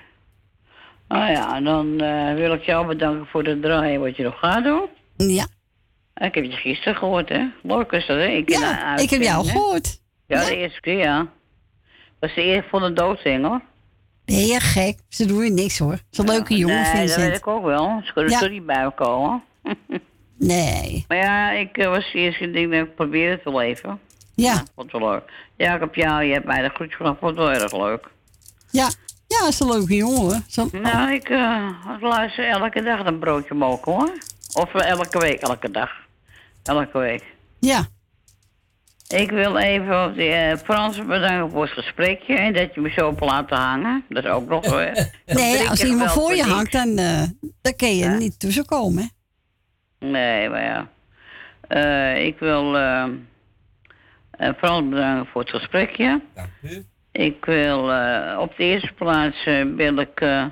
Nou ja, dan eh, wil ik jou bedanken voor het draaien wat je nog gaat doen.
Ja.
Ik heb je gisteren gehoord, hè? Is dat, hè? Ik,
Ja, ik heb jou gehoord.
Ja, de eerste keer, ja. Dat is de eerste van de doodzing, hoor.
Je gek? Ze doen je niks hoor. Ze is een leuke jongen,
nee, dat weet
Vincent.
ik ook wel. Ze kunnen
Ja.
er niet bij me komen.
Nee.
Maar ja, ik eh, was de eerste keer, denk ik probeer het wel even.
Ja.
Ik vond het wel leuk. Ja, ik heb jou, je hebt mij de groetje vanaf, vond het wel erg leuk.
Ja, ja, ze is een leuke jongen. Zo-
Nou, ik, eh, ik luister elke dag een broodje moken hoor. Of eh, elke week, elke dag. Elke week.
Ja.
Ik wil even op de eh, Frans bedanken voor het gesprekje en dat je me zo hebt laten hangen. Dat is ook nog weer.
Nee, als iemand voor je hangt, dan, eh dan kun je er niet tussenkomen. hè?
Nee, maar ja. Eh, ik wil eh, eh, Frans bedanken voor het gesprekje.
Dank u.
Ik wil eh, op de eerste plaats eh, wil ik eh,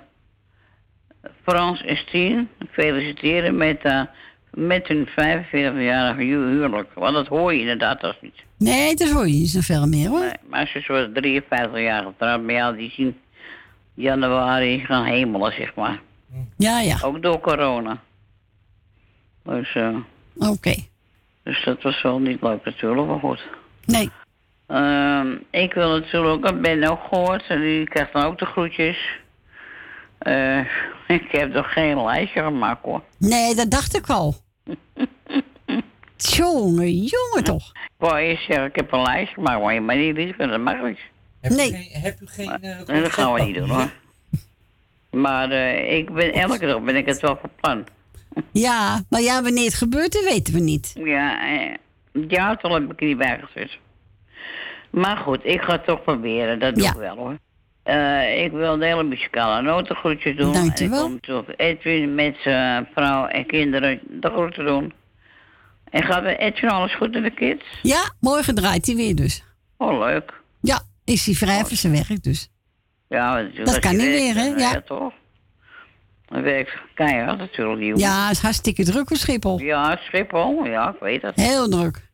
Frans en Stien feliciteren met, eh, met hun 45-jarige hu- huwelijk. Want dat hoor je inderdaad als niet.
Nee, dat hoor je niet zoveel meer hoor.
Nee, maar ze is wel 53 jaar getrouwd, maar ja, die zien januari gaan hemelen, zeg maar.
Ja, ja.
Ook door corona. Dus, eh,
Oké.
dus dat was wel niet leuk natuurlijk, maar goed.
Nee.
Ehm, ik wil natuurlijk ook, Ben ook gehoord, en die krijgt dan ook de groetjes. Eh, ik heb nog geen lijstje gemaakt hoor.
Nee, dat dacht ik al. Jongen, jongen toch.
Ik wou eerst zeggen, ik heb een lijstje gemaakt, maar je mag niet dat mag niet.
Heb
Nee.
U geen, heb u geen eh,
dat gaan we niet doen hoor. Maar eh, ik ben, elke dag ben ik het wel van plan.
Ja, maar ja, wanneer het gebeurt, dat weten we niet.
Ja, eh, jaartal heb ik niet bij gezet. Maar goed, ik ga het toch proberen, dat doe
Ja.
ik wel hoor. Eh, ik wil de hele muzikale notengroetjes doen.
Dankjewel.
En ik kom natuurlijk Edwin met zijn vrouw en kinderen de groeten doen. En gaat Edwin alles goed in de kids?
Ja, morgen draait hij weer dus.
Oh, leuk.
Ja, is hij vrij van zijn werk dus.
Ja.
Dat kan niet meer, hè?
dan,
Ja.
toch? Dan werkt keihard natuurlijk, jongen.
Ja, het is hartstikke druk op Schiphol.
Ja, Schiphol, ja, ik weet het.
Heel druk.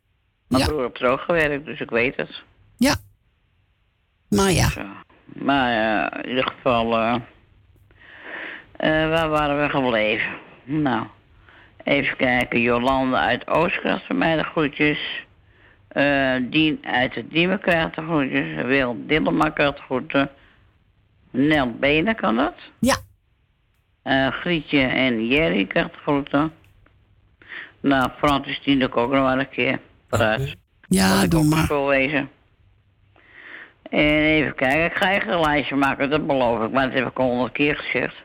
Mijn
Ja.
broer heeft er ook gewerkt, dus ik weet het.
Ja. Maar ja.
Maar eh, in ieder geval, eh, eh, waar waren we gebleven? Nou, even kijken. Jolande uit Oostkracht van mij de groetjes. Eh, Dien uit het Diemen krijgt de groetjes. Wil Dillema krijgt de groeten. Nel Benen kan dat.
Ja.
Eh, Grietje en Jerry krijgt de groeten. Nou, Frans is die ook nog maar een keer. Vooruit.
Ja, doe maar.
Zo wezen. En even kijken, ik ga echt een lijstje maken, dat beloof ik, maar dat heb ik al honderd keer gezegd.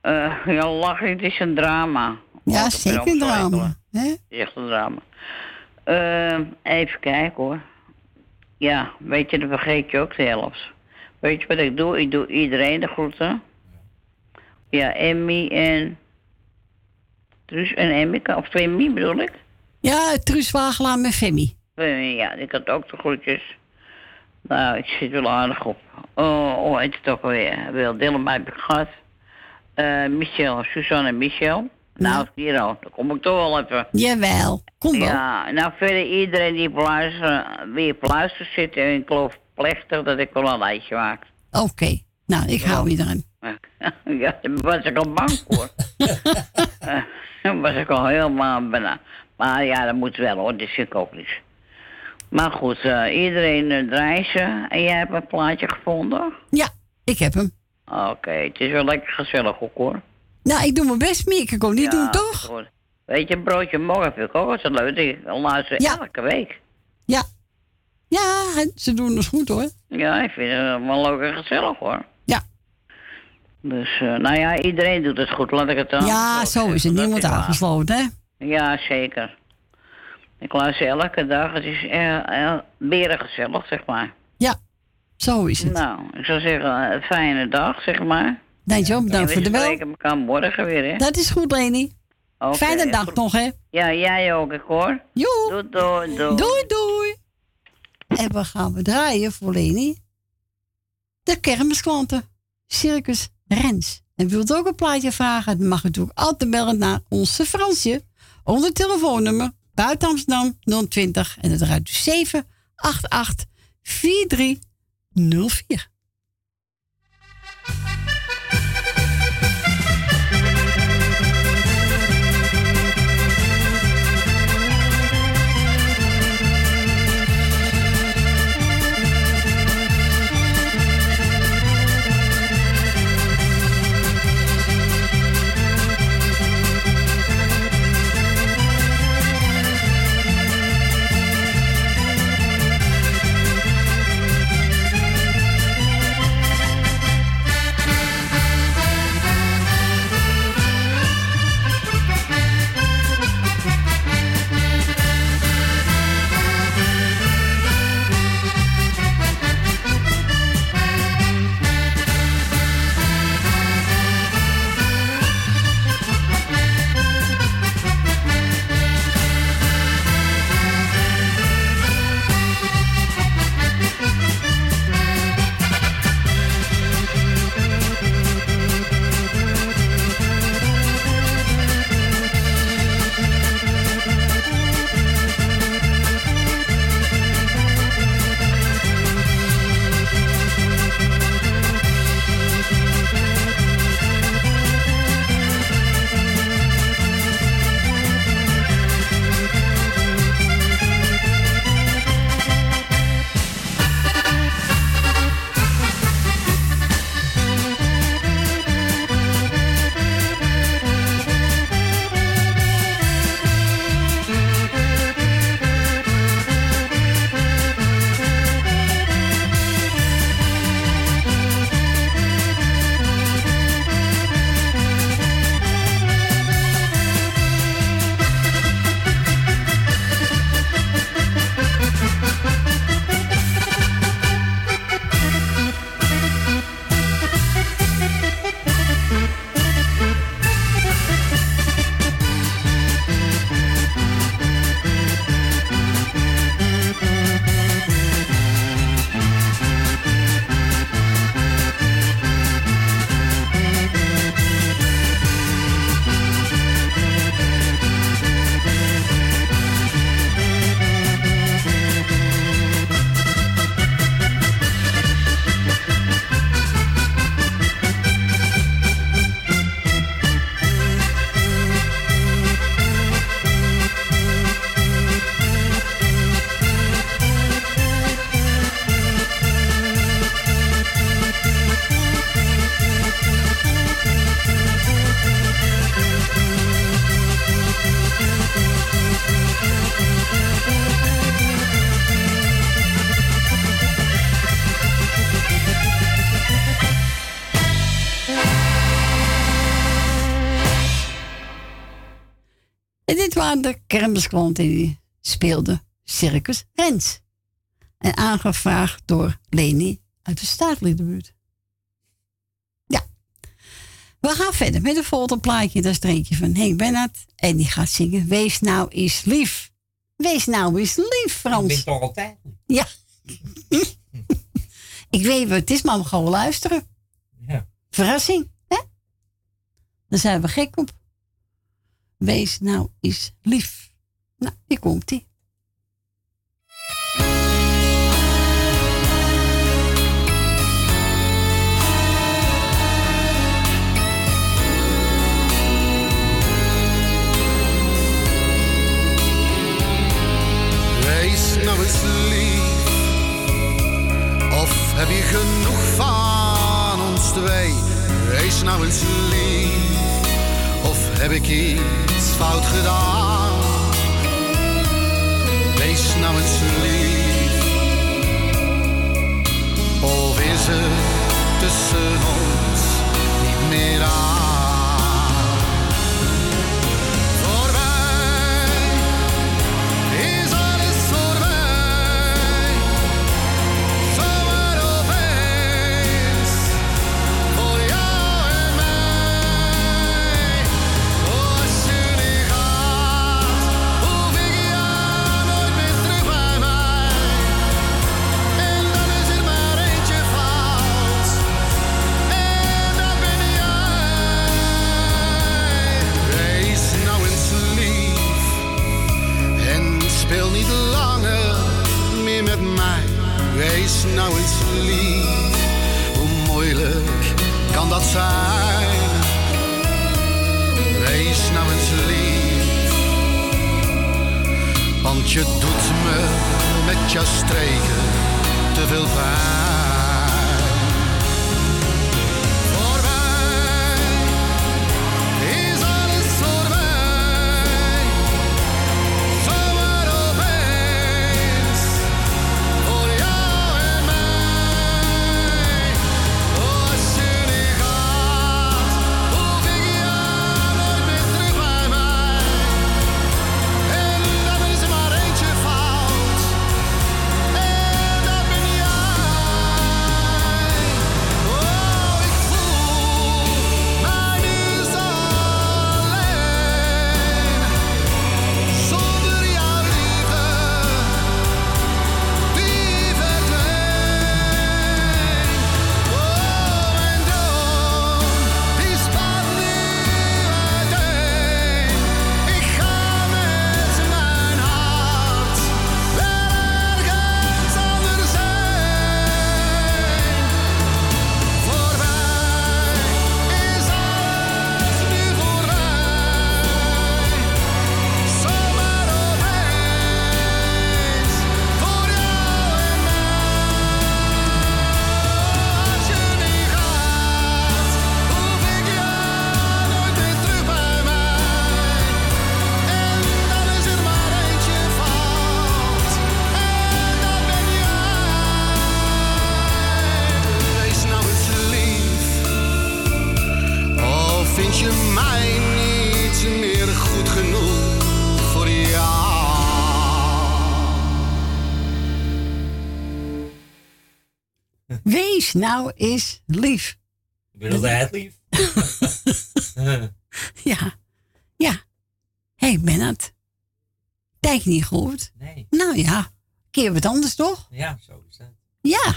Eh ja, lachen, het is een drama.
Ja, zeker een drama. Hè?
Is echt een drama. Eh, even kijken hoor. Ja, weet je, dan vergeet je ook de helft. Weet je wat ik doe? Ik doe iedereen de groeten. Ja, Emmy en... Truus en Emmy, of Emmy bedoel ik?
Ja, Truus Wagelaar met Femi.
Ja, ik had ook de groetjes. Nou, ik zit wel aardig op. Oh, oh het ook alweer. Wil Dillema heb ik gehad. Eh Michel, Suzanne en Michel. Nou, hier al. Dan kom ik toch wel even.
Jawel, kom wel.
Ja, nou verder iedereen die wie op luisteren zit. En ik geloof plechtig dat ik wel een lijstje maak.
Oké, nou, ik hou je erin.
ja, daar was ik al bang voor. Eh, Daar was ik al helemaal bijna. Maar ja, dat moet wel hoor, dat vind ik ook niet. Maar goed, eh, iedereen uh, draait ze. En jij hebt een plaatje gevonden?
Ja, ik heb hem.
Oké, het is wel lekker gezellig ook hoor.
Nou, ik doe mijn best, meer. Ik kon niet doen, toch?
Goed. Weet je, een broodje morgen vind ik ook wel zo leuk. Ik luister
Ja.
elke week.
Ja. Ja, ze doen het goed hoor.
Ja, ik vind het wel leuk en gezellig hoor.
Ja.
Dus, eh, nou ja, iedereen doet het goed, laat ik het dan.
Ja, zo is het. Niemand aangesloten, hè?
Ja, zeker. Ik luister elke dag. Het is eh, eh, beren gezellig, zeg maar.
Ja, zo is het.
Nou, ik zou zeggen, een fijne dag, zeg maar.
Dankjewel, bedankt voor de bel.
spreken elkaar morgen weer, hè?
Dat is goed, Leni. Fijne dag
goed.
nog, hè?
Ja, jij ook, ik hoor.
Joe.
Doei, doei, doei.
Doei, doei. En we gaan we draaien voor Leni. De kermisklanten. Circus Rens. En wilt ook een plaatje vragen, dan mag u natuurlijk altijd bellen naar onze Fransje. Onder telefoonnummer buiten Amsterdam 020 en het eruit 788 4304. De kermisklanten die speelden Circus Rens. En aangevraagd door Leni uit de Staatliedenbuurt. Ja. We gaan verder met een volgende plaatje. Dat is van Henk Bennett. En die gaat zingen Wees nou eens lief. Wees nou eens lief, Frans.
Ik ben toch altijd.
Ja. Ik weet wat het is, maar we gaan wel luisteren.
Ja.
Verrassing, hè? Daar zijn we gek op. Wees nou eens lief. Nou, hier komt ie.
Wees nou eens lief, of heb je genoeg van ons twee? Wees nou eens lief, of heb ik iets fout gedaan? Wees nou eens lief, of is het tussen ons niet meer aan? Hoe moeilijk kan dat zijn? Wees nou eens lief. Want je doet me met je streken te veel pijn. Nou eens lief.
Wilde het lief?
Ja, ja. Hé, hey, Bernard. Tijd niet gehoord?
Nee.
Nou ja, keer wat anders toch?
Ja, zo is dat.
Ja.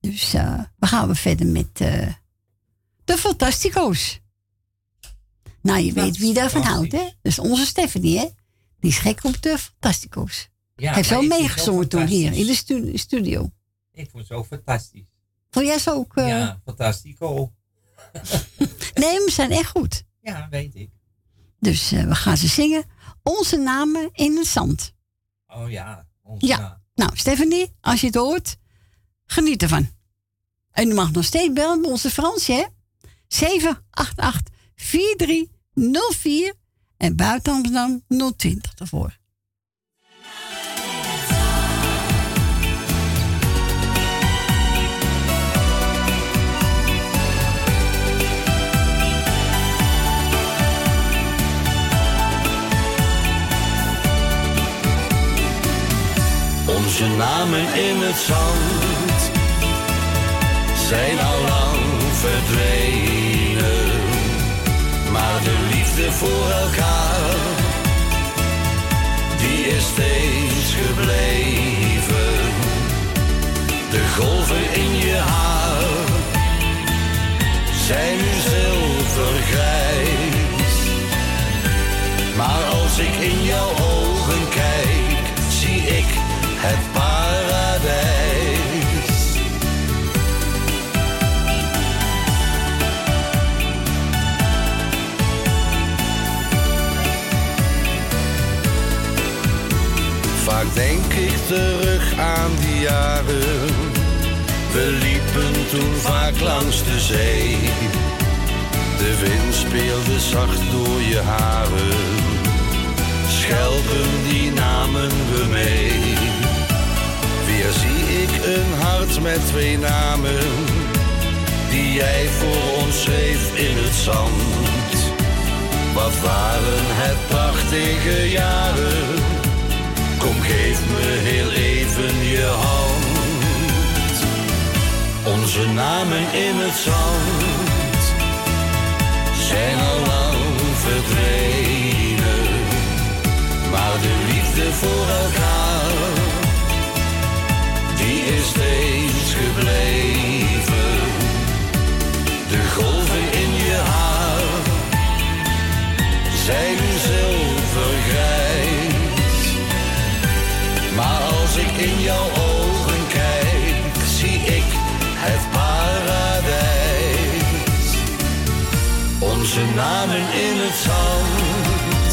Dus eh, we gaan we verder met eh, de Fantastico's. Nou, je weet wie daarvan houdt, hè? Dat is onze Stephanie, hè? Die is gek op de Fantastico's.
Ja,
Hij heeft wel meegezongen toen hier in de stu- studio.
Ik vond het zo fantastisch.
Vond jij ze ook? eh,
Ja, fantastico.
Nee, we zijn echt goed.
Ja, weet ik.
Dus eh, we gaan ze zingen. Onze namen in het zand.
Oh ja. onze
Ja.
naam.
Nou, Stephanie, als je het hoort, geniet ervan. En u mag nog steeds bellen met onze Fransje, hè? 788-4304 en buiten Amsterdam 020 ervoor.
Onze namen in het zand zijn al lang verdwenen. Maar de liefde voor elkaar, die is steeds gebleven. De golven in je haar zijn nu zilvergrijs. Maar als ik in jouw Denk ik terug aan die jaren. We liepen toen vaak langs de zee. De wind speelde zacht door je haren. Schelpen die namen we mee. Weer zie ik een hart met twee namen. Die jij voor ons schreef in het zand. Wat waren het prachtige jaren. Kom geef me heel even je hand. Onze namen in het zand zijn al lang verdwenen. Maar de liefde voor elkaar, die is steeds namen in het zand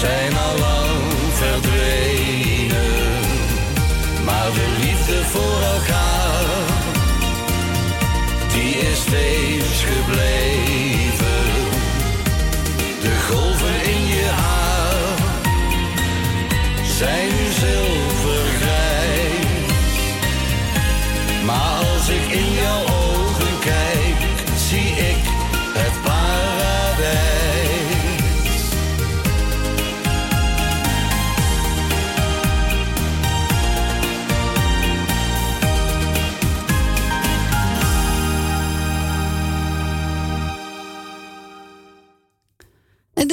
zijn al lang verdwenen. Maar de liefde voor elkaar, die is steeds gebleven. De golven in je haar zijn nu zilvergrijs.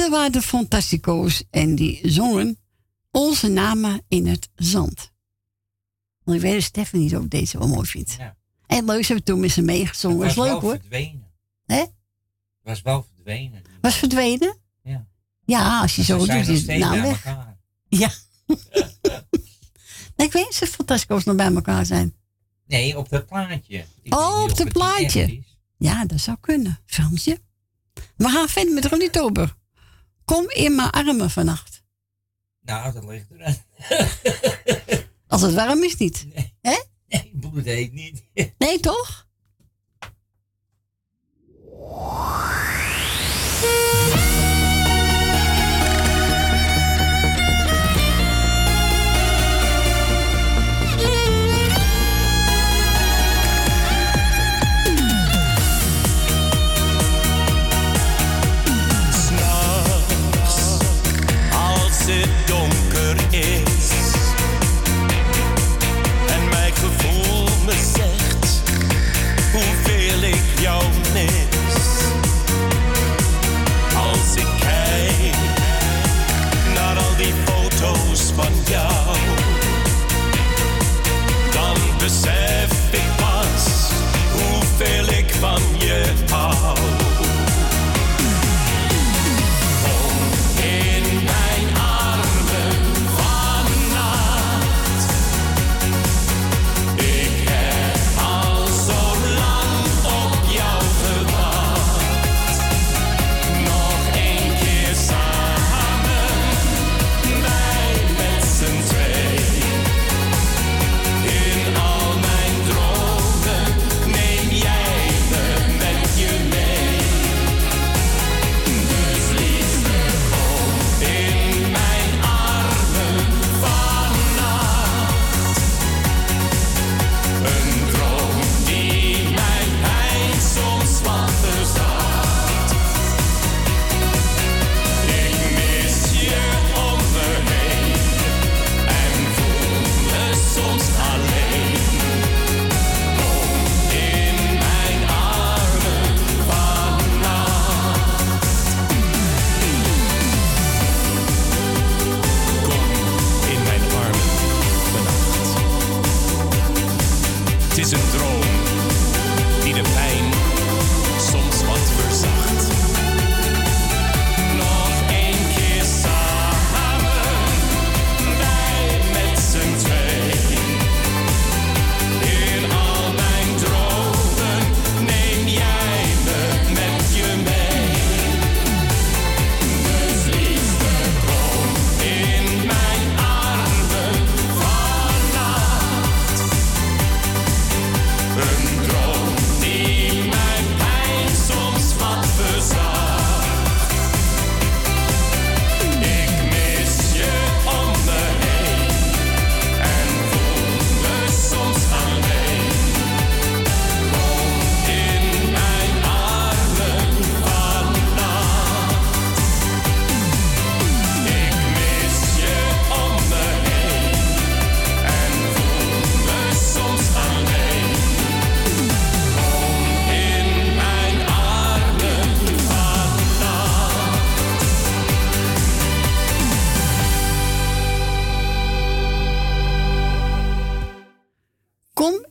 Dat waren de Fantastico's en die zongen onze namen in het zand. Want ik weet dat Stephanie ook deze wel mooi vindt.
Ja.
En leuk, ze hebben toen met ze meegezongen.
Het
Was
was
leuk
wel
hoor.
verdwenen.
Hè?
Het was wel verdwenen.
Was verdwenen?
Ja.
Ja, als je zo doet, is
steeds
nou
bij
weg.
elkaar.
Ja. nee, ik weet niet of de Fantastico's nog bij elkaar zijn.
Nee, op dat plaatje. Ik
Oh, op het
het echt
plaatje.
is.
Ja, dat zou kunnen. Filmpje. We gaan verder met Ronnie Tober. Kom in mijn armen vannacht.
Nou, dat ligt eraan.
Als het warm is niet. Hè?
Nee, bloed heet niet.
Nee, toch?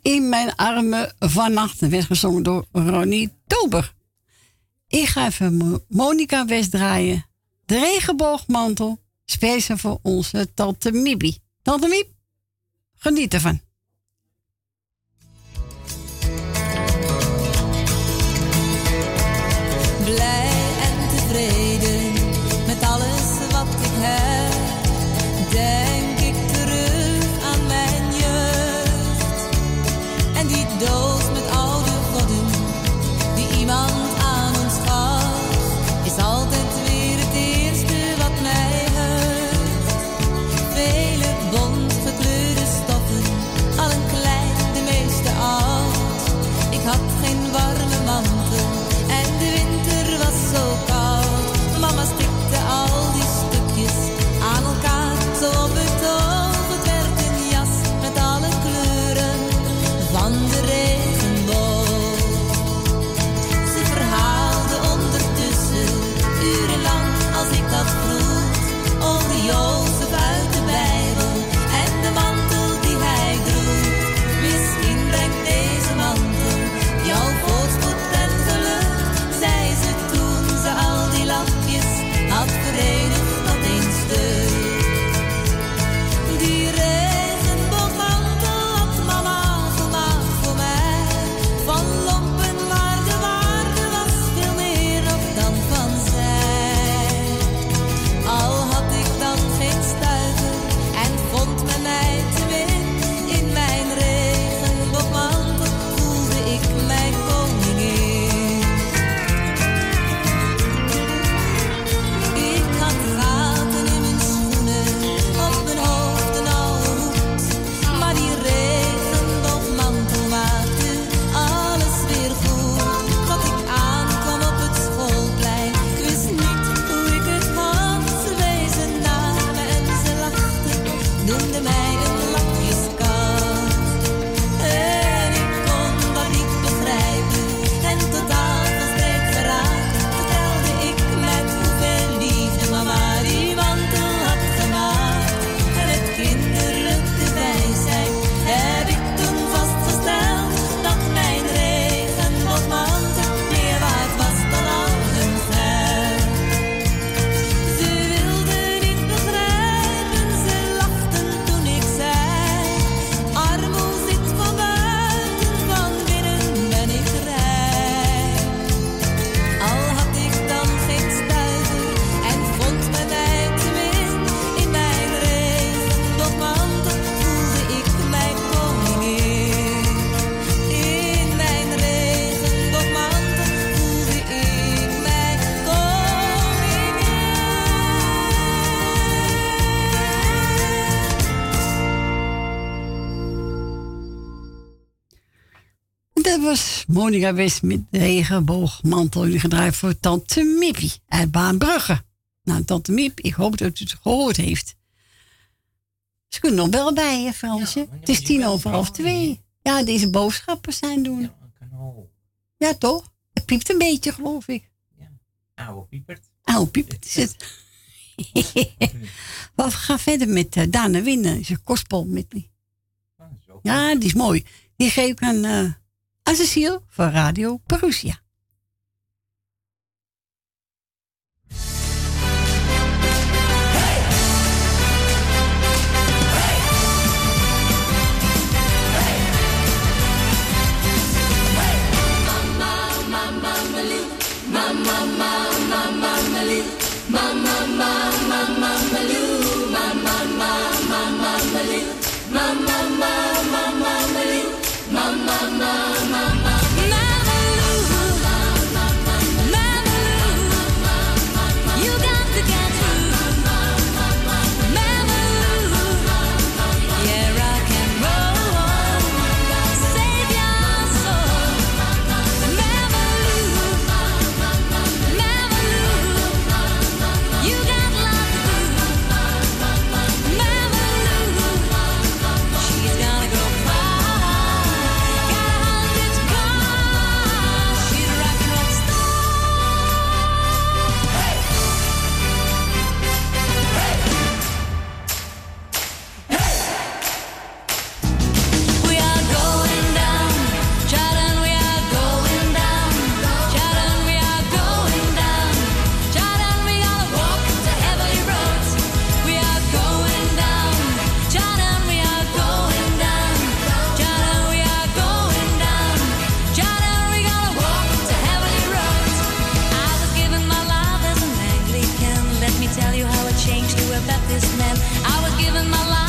In mijn armen vannacht. En
werd gezongen door Ronnie Tober. Ik ga even Mo- Monica West draaien. De regenboogmantel. Speciaal voor onze tante Mibi. Tante Miep, geniet ervan.
Blij
Monica West met regenboogmantel gedraaid voor tante Mippie uit Baanbrugge. Nou, tante Mip, ik hoop dat u het gehoord heeft. Ze kunnen nog wel bij, hè, Fransje? Het is tien over half twee. Ja, deze boodschappen zijn doen. Ja, toch? Het piept een beetje, geloof ik.
Ja, oude piepert.
Oude piepert is het. we gaan verder met eh, Daan de Winnen. Is een met me. Ja, die is mooi. Die geef ik aan aan van Radio Perusia.
mama I was giving my life.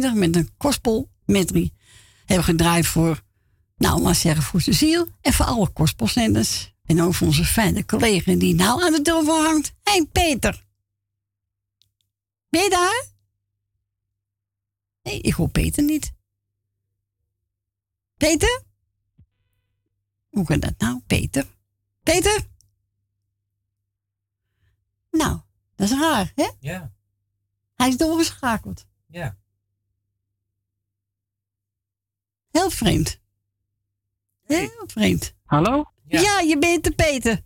met een Kostpel met drie. Hebben gedraaid voor, nou, laat zeggen, voor Cecile en voor alle gospelzenders. En ook voor onze fijne collega die nou aan de telefoon hangt, Hé Peter. Ben je daar? Nee, ik hoor Peter niet. Peter? Hoe kan dat nou? Peter? Peter? Nou, dat is raar, hè?
Ja.
Hij is doorgeschakeld.
Ja.
Heel vreemd. Heel vreemd.
Hallo?
Ja, je bent de Peter.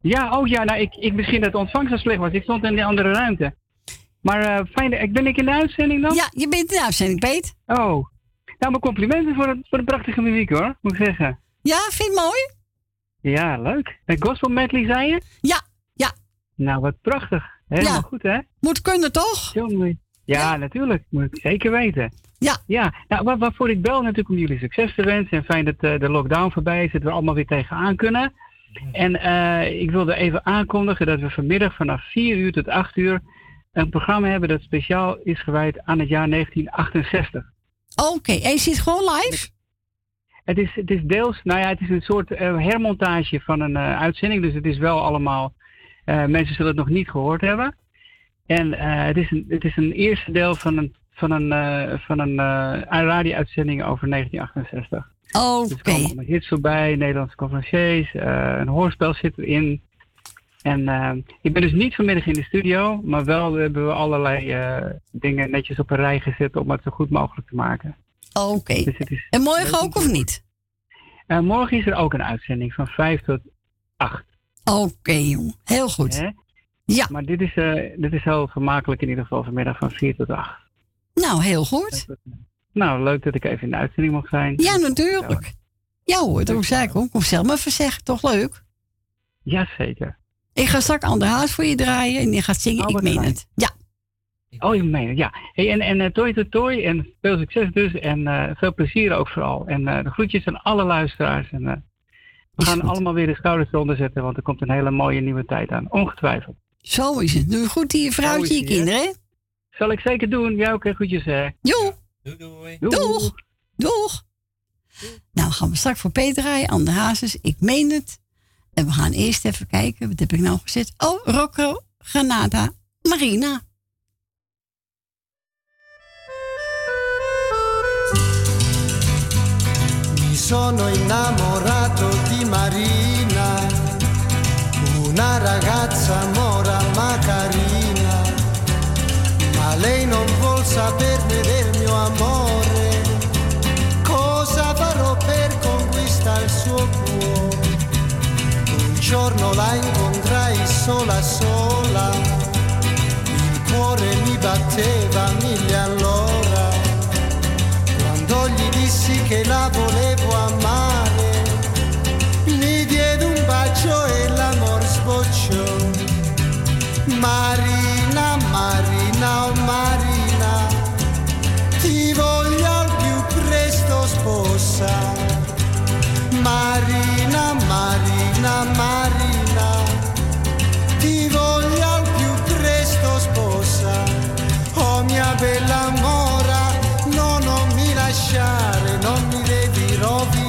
Ja, oh ja, nou, ik, ik misschien dat de ontvangst zo slecht was. Ik stond in die andere ruimte. Maar eh, fijn, ik ben ik in de uitzending dan?
Ja, je bent in de uitzending, Peet.
Oh. Nou, mijn complimenten voor, het, voor de prachtige muziek hoor, moet ik zeggen.
Ja, vind je het mooi?
Ja, leuk. Een gospel medley zei je?
Ja, ja.
Nou, wat prachtig. Helemaal
Ja.
goed, hè?
Moet kunnen, toch?
Jongen. Ja, natuurlijk. Moet ik zeker weten.
Ja.
Ja, nou, waar, waarvoor ik bel natuurlijk om jullie succes te wensen. En fijn dat eh, de lockdown voorbij is, dat we allemaal weer tegenaan kunnen. En eh, ik wilde even aankondigen dat we vanmiddag vanaf 4 uur tot 8 uur een programma hebben dat speciaal is gewijd aan het jaar 1968.
Oké, en je ziet gewoon live?
Het is, het is deels, nou ja, het is een soort eh, hermontage van een uitzending. Dus het is wel allemaal, mensen zullen het nog niet gehoord hebben. En het, is een, het is een eerste deel van een, van een, eh, van een eh, radio-uitzending over 1968.
Oké.
Dus er komen hits voorbij, Nederlandse conferenciers, eh, een hoorspel zit erin. En ik ben dus niet vanmiddag in de studio, maar wel hebben we allerlei dingen netjes op een rij gezet om het zo goed mogelijk te maken.
Oké.
Dus
En morgen ook of niet?
Morgen is er ook een uitzending van 5 tot 8.
Oké, jong. Heel goed. Ja.
Maar dit is, eh, dit is heel vermakelijk in ieder geval vanmiddag van 4 tot 8.
Nou, heel goed.
Nou, leuk dat ik even in de uitzending mag zijn.
Ja, natuurlijk. Ja hoor, dat zei ik ook. Kom zelf maar even zeggen, toch leuk?
Jazeker.
Ik ga straks Ander Haas voor je draaien en je gaat zingen.
Oh,
ik meen
fijn.
het. Ja.
Oh, je meen het, ja. Hey, en en eh, toi toi en veel succes dus en eh, veel plezier ook vooral. En eh, de groetjes aan alle luisteraars. En, eh, we gaan allemaal weer de schouders eronder zetten, want er komt een hele mooie nieuwe tijd aan. Ongetwijfeld.
Zo is het. Doe je goed die je vrouwtje, je
het, hè?
kinderen, hè?
Zal ik zeker doen. Jij ook, hè? Groetjes, hè?
Jo.
Doei doei.
Doeg. Doeg. Nou, gaan we straks voor Peter rijden. Ander Hazes, ik meen het. En we gaan eerst even kijken. Wat heb ik nou gezet? Oh, Rocco Granada Marina.
Mi sono innamorato di Marina, una ragazza saperne del mio amore. Cosa farò per conquistare il suo cuore? Un giorno la incontrai sola sola, il cuore mi batteva mille all'ora. Quando gli dissi che la volevo Marina, Marina, ti voglio al più presto sposa. Oh mia bella mora, no, non mi lasciare, non mi devi rovinare.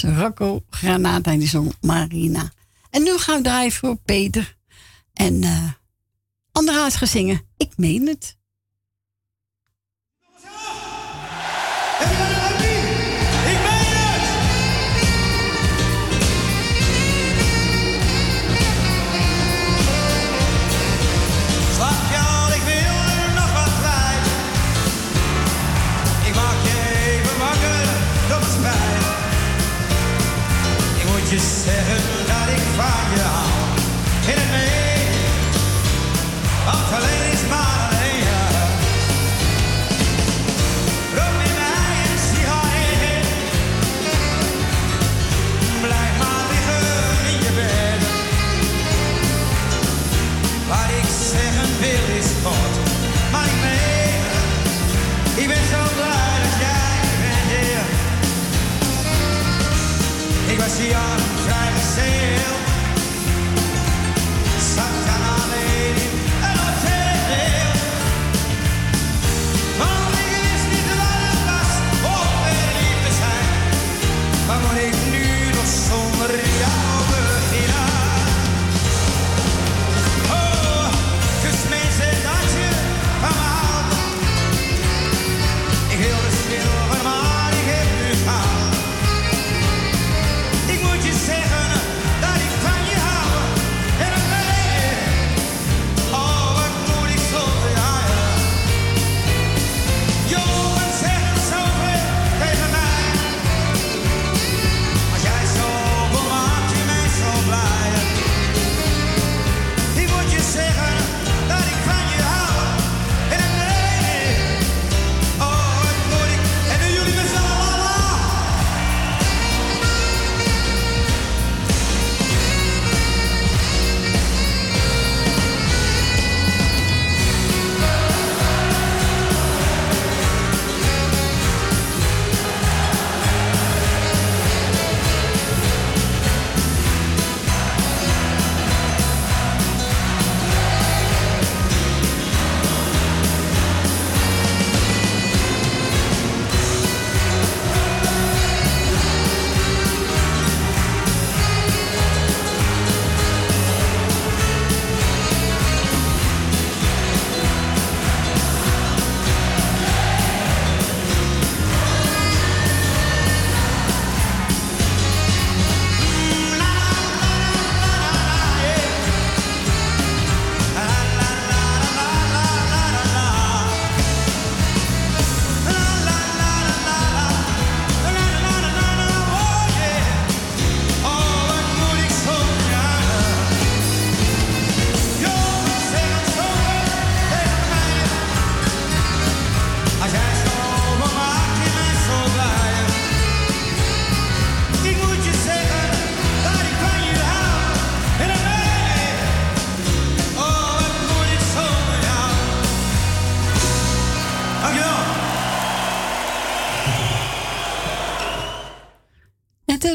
Rocco Granata en die zong Marina. En nu gaan we draaien voor Peter. En eh, uh, Andra zingen. Ik meen het.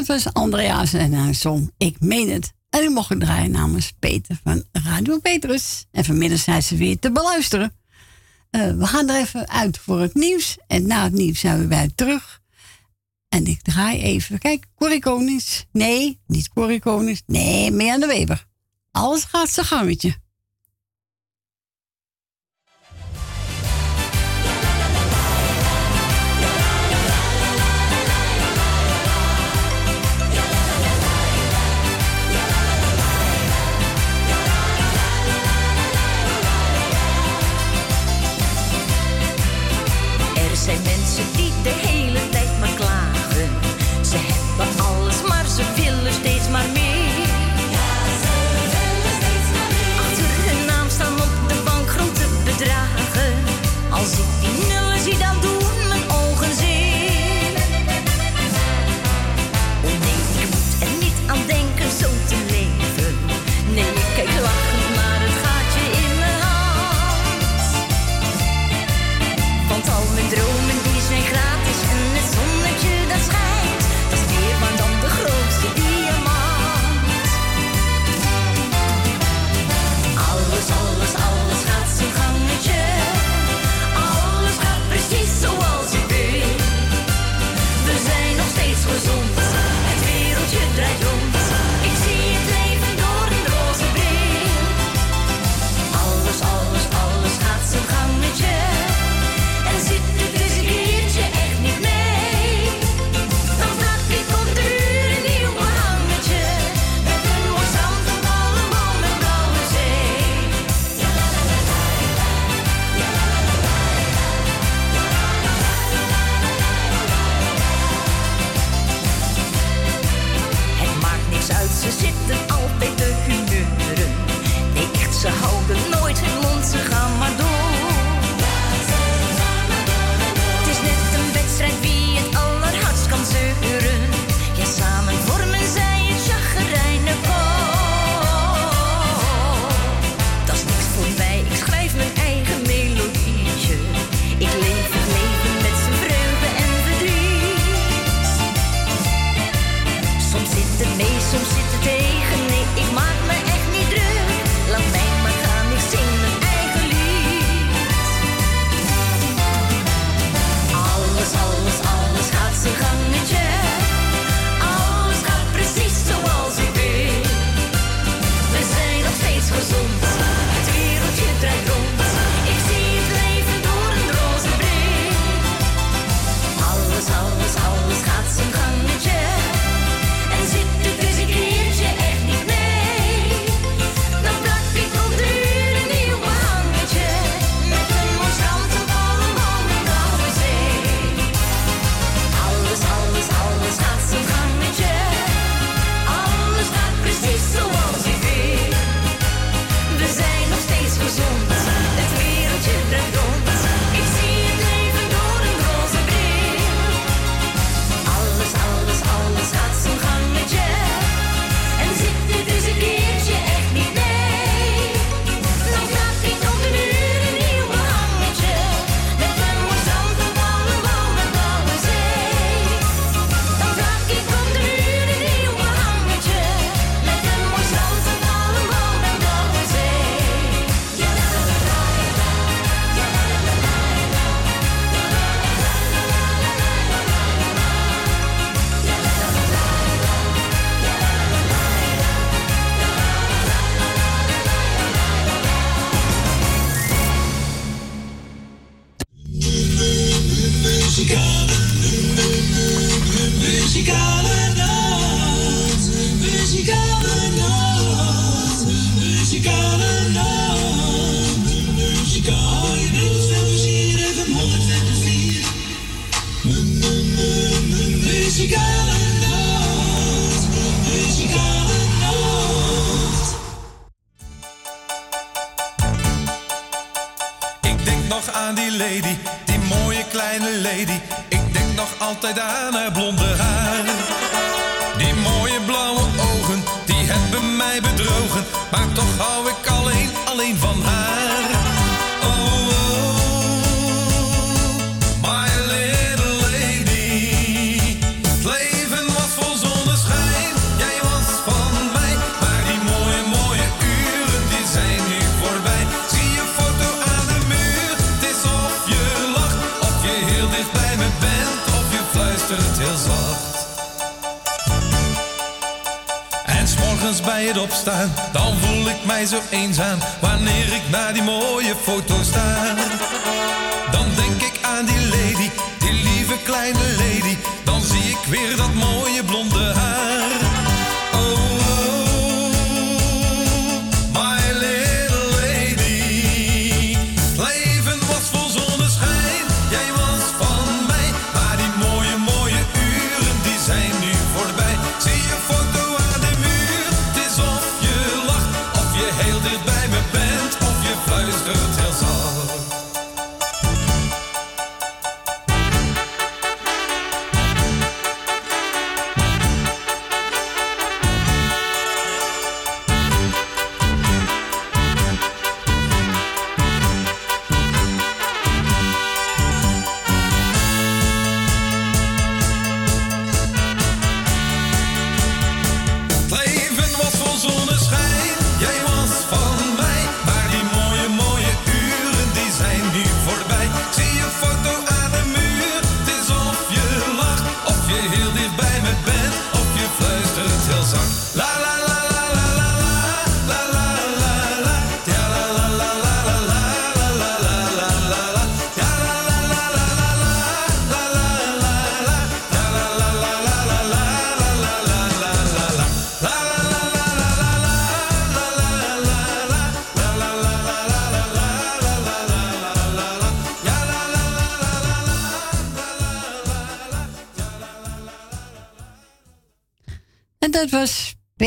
was
Andreas en zijn zong Ik Meen Het. En ik mocht het draaien namens Peter van Radio Petrus. En vanmiddag zijn ze weer te beluisteren. Eh, we gaan er even uit voor het nieuws. En na het nieuws zijn we bij terug. En ik draai even. Kijk, Corrie Konings. Nee, niet Corrie Konings. Nee, de Weber. Alles gaat zijn gangetje.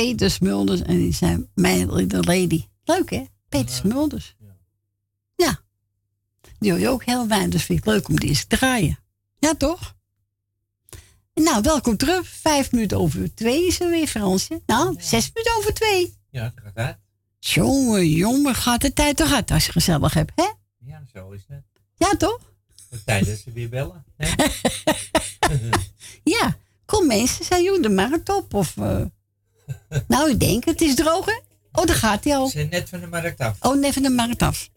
Peter Smulders en die zei mijn little lady. Leuk hè? Peter Smulders. Ja. Die hoor je ook heel weinig, dus vind ik leuk om die eens te draaien. Ja, toch? Nou, welkom terug. Vijf minuten over twee is er weer, Fransje. Nou, zes minuten over twee.
Ja, gaat uit.
Jongen, jongen, gaat de tijd toch uit als je gezellig hebt, hè?
Ja, zo is het.
Ja, toch?
De tijd dat ze weer bellen. hè?
Ja, kom mensen, zijn jullie de markt op? Of, eh, nou, ik denk, het is droog, hè? Oh, daar gaat hij al.
Ze zijn net van de markt af.
Oh, net van de markt af.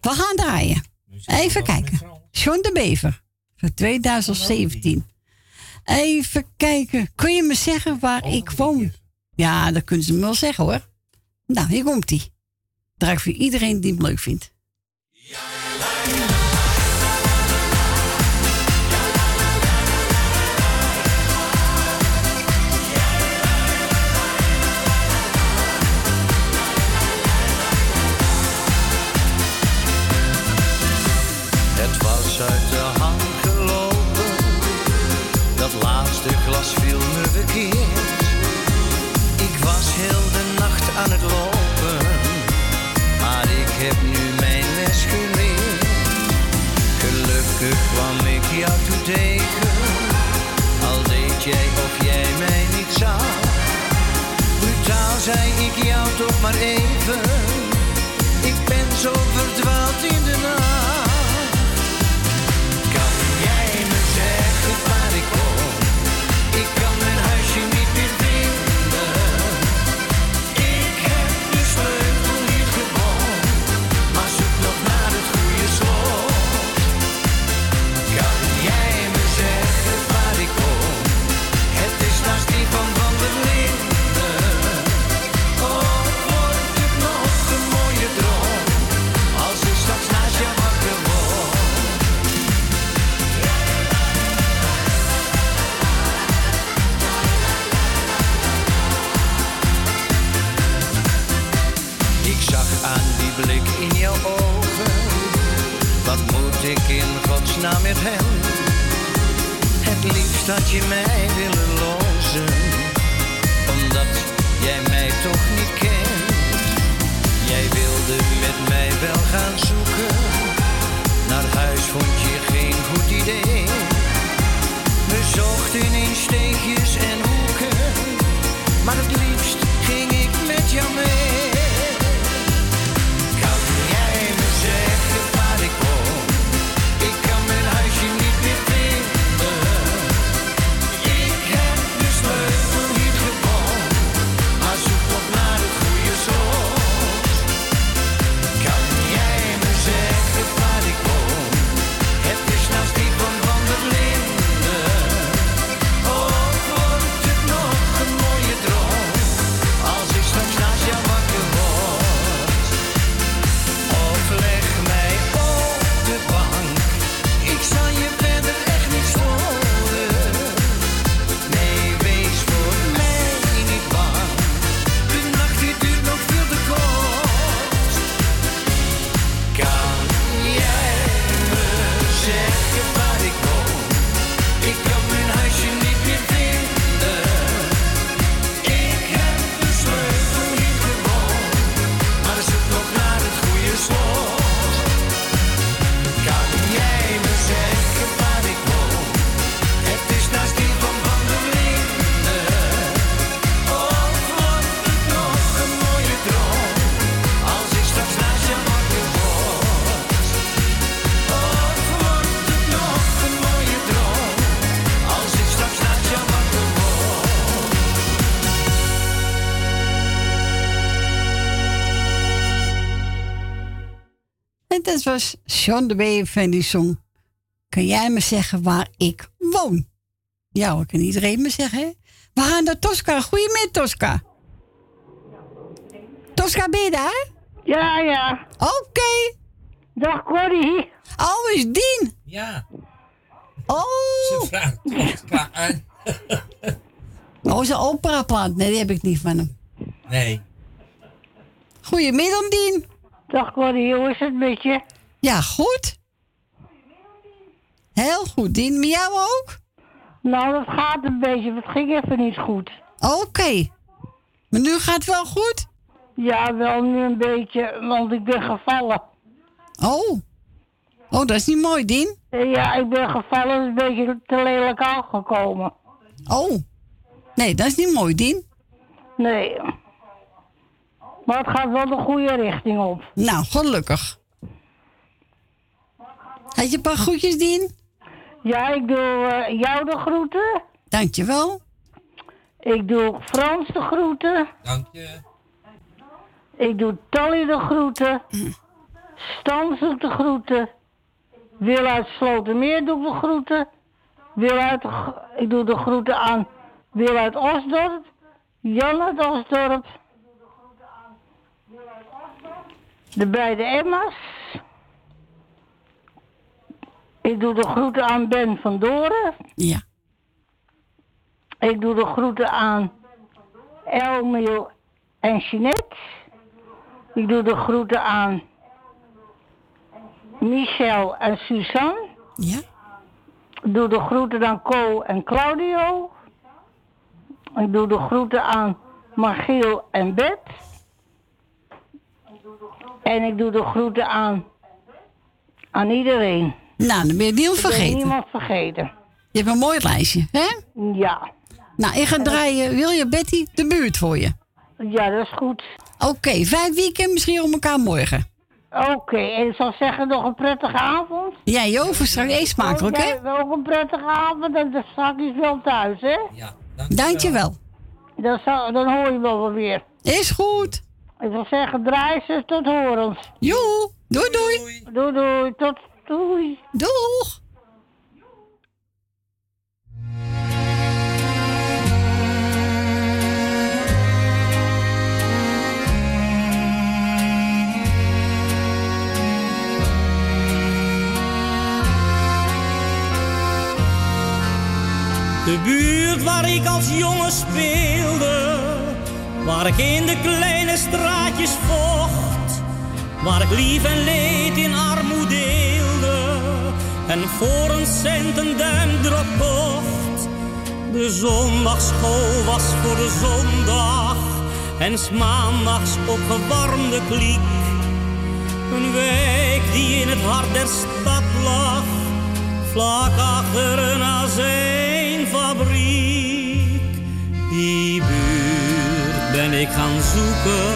We gaan draaien. Even kijken. John de Bever. Van 2017. Even kijken. Kun je me zeggen waar ik woon? Ja, dat kunnen ze me wel zeggen hoor. Nou, hier komt. Draai ik voor iedereen die hem leuk vindt.
Het maar ik heb nu mijn les geleerd. Gelukkig kwam ik jou toe tegen, al deed jij of jij mij niet zag. Brutaal zei ik jou toch maar even, ik in godsnaam met hem? Het
liefst had je mij willen lozen, omdat jij mij toch niet kent. Jij wilde met mij wel gaan zoeken, naar huis vond je geen goed idee. We zochten in steegjes en hoeken, maar het liefst ging ik met jou mee.
John de Wee en die zong. Kan jij me zeggen waar ik woon? Ja, hoor, kan iedereen me zeggen, hè? We gaan naar Tosca. Goedemiddag, Tosca. Tosca, ben je daar?
Ja, ja.
Oké.
Dag, Corrie.
Oh, is Dien.
Ja.
Oh.
Ze vraagt Tosca aan.
Oh, zijn operaplaat. Nee, die heb ik niet van hem.
Nee.
Goedemiddag, Dien.
Dag, Corrie. Hoe is het met je?
Ja, goed. Heel goed, Dien. Met jou ook?
Nou, dat gaat een beetje. Het ging even niet goed.
Oké. Maar nu gaat het wel goed?
Ja, wel nu een beetje, want ik ben gevallen.
Oh. Oh, dat is niet mooi, Dien.
Ja, ik ben gevallen, is een beetje te lelijk aangekomen.
Oh. Nee, dat is niet mooi, Dien.
Nee. Maar het gaat wel de goede richting op.
Nou, gelukkig. Had je een paar groetjes, Dien?
Ja, ik doe eh, jou de groeten.
Dankjewel.
Ik doe Frans de groeten.
Dank je.
Ik doe Tolly de groeten. Stans doe ik de groeten. Wil uit Slotermeer doe ik de groeten. Wil uit, ik doe de groeten aan Wil uit Osdorp. Jan uit Osdorp. De beide Emma's. Ik doe de groeten aan Ben van Doren.
Ja.
Ik doe de groeten aan Elmiel en Jeanette. Ik doe de groeten aan Michel en Suzanne.
Ja.
Ik doe de groeten aan Co en Claudio. Ik doe de groeten aan Margiel en Bet. En ik doe de groeten aan, aan iedereen.
Nou, dan ben je
ben
vergeten.
niemand vergeten.
Je hebt een mooi lijstje, hè?
Ja.
Nou, ik ga draaien. Wil je Betty de buurt voor je?
Ja, dat is goed.
Oké, vijf weekend misschien om elkaar morgen.
Oké, en ik zou zeggen nog een prettige avond.
Ja, Jo, voor straks eet smakelijk,
Oh,
hè?
jij Ook een prettige avond en dan straks wel thuis, hè?
Dankjewel.
Dan, zou, dan hoor je wel wel weer.
Is goed.
Ik zou zeggen, draai ze tot horens.
Jo, doei doei.
Doei doei, tot doei.
Doeg.
De buurt waar ik als jongen speelde, waar ik in de kleine straatjes vocht, waar ik lief en leed in armoede en voor een cent een duimdrop kocht. De zondagschool was voor de zondag en 's maandags opgewarmde kliek. Een wijk die in het hart der stad lag, vlak achter een azijnfabriek. Die buurt ben ik gaan zoeken,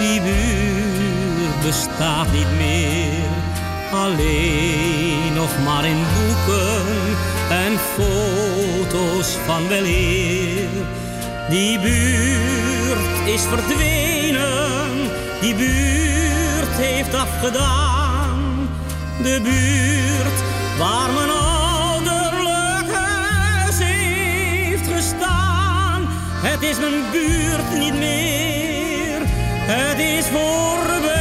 die buurt bestaat niet meer. Alleen nog maar in boeken en foto's van weleer. Die buurt is verdwenen, die buurt heeft afgedaan. De buurt waar mijn ouderlijk huis heeft gestaan. Het is mijn buurt niet meer, het is voorbij.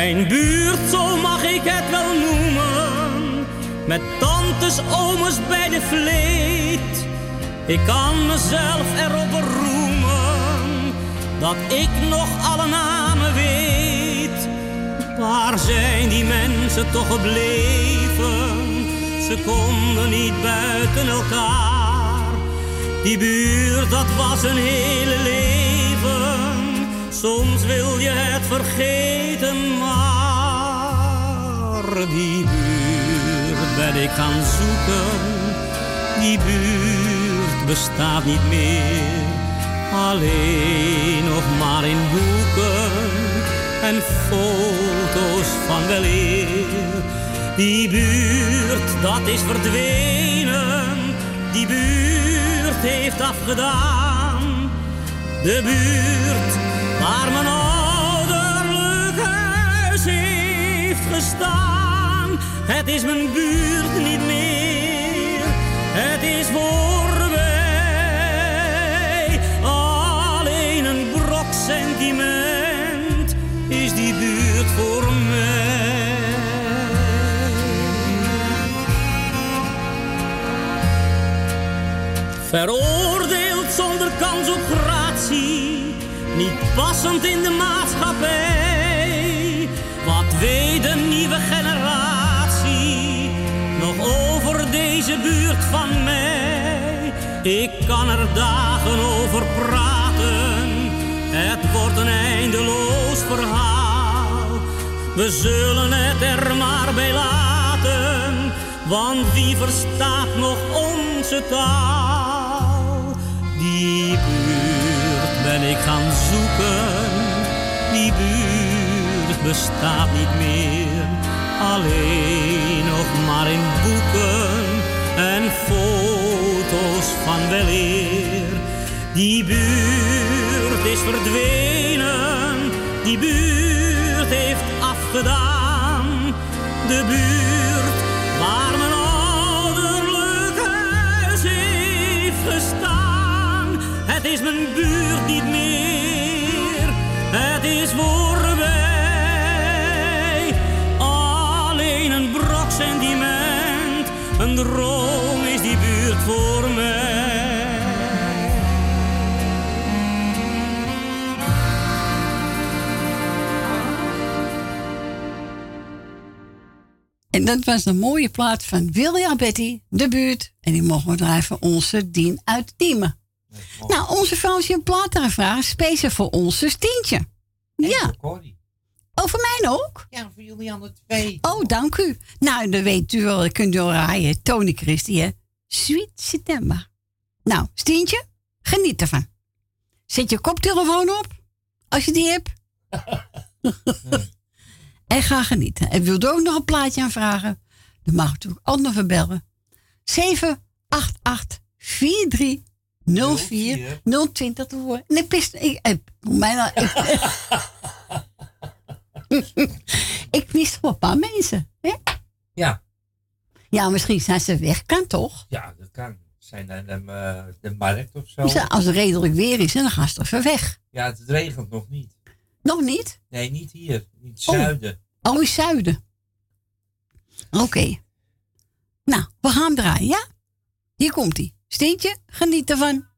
Mijn buurt, zo mag ik het wel noemen. Met tantes, ooms bij de vleet. Ik kan mezelf erop beroemen. Dat ik nog alle namen weet. Waar zijn die mensen toch gebleven? Ze konden niet buiten elkaar. Die buurt, dat was een hele leven. Soms wil je het vergeten, maar die buurt ben ik gaan zoeken. Die buurt bestaat niet meer, alleen nog maar in boeken en foto's van weleer. Die buurt, dat is verdwenen, die buurt heeft afgedaan. De buurt waar mijn ouderlijk huis heeft gestaan. Het is mijn buurt niet meer, het is voorbij. Alleen een brok sentiment is die buurt voor mij. Veroordeeld zonder kans op gratie, niet passend in de maatschappij. Wat weet de nieuwe generatie nog over deze buurt van mij? Ik kan er dagen over praten, het wordt een eindeloos verhaal. We zullen het er maar bij laten, want wie verstaat nog onze taal? Ik gaan zoeken, die buurt bestaat niet meer. Alleen nog maar in boeken en foto's van weleer. Die buurt is verdwenen, die buurt heeft afgedaan. De buurt waar mijn ouderlijk huis heeft gestaan. Is mijn buurt niet meer, het is voorbij. Alleen een brok sentiment, een droom is die buurt voor mij.
En dat was een mooie plaat van William Betty, de buurt. En die mogen we voor onze Dien uit Diemen. Nou, onze vrouw is je een plaat aangevraagd, speciaal voor onze Stientje. Ja. Over mij ook?
Ja, voor jullie aan de twee.
Oh, dank u. Nou, dan weet u wel, kunt u al raaien. Tony Christie, hè? Sweet September. Nou, Stientje, geniet ervan. Zet je koptelefoon op, als je die hebt. en ga genieten. En wilt u ook nog een plaatje aanvragen? Dan mag u natuurlijk ook nog verbellen. 788 43 04 020 te horen. Nee, pist. Ik, eh, mij nou, ik, ik wist een paar mensen. Hè?
Ja.
Ja, misschien zijn ze weg. Kan toch?
Ja, dat kan. Zijn dan de, eh, de markt of zo?
Dus als het redelijk weer is, dan gaan ze toch weer weg.
Ja, het regent nog niet.
Nog niet?
Nee, niet hier. In het
Oh.
zuiden.
Oh, in het zuiden. Oké. Nou, we gaan draaien, ja? Hier komt ie. Steentje, geniet ervan.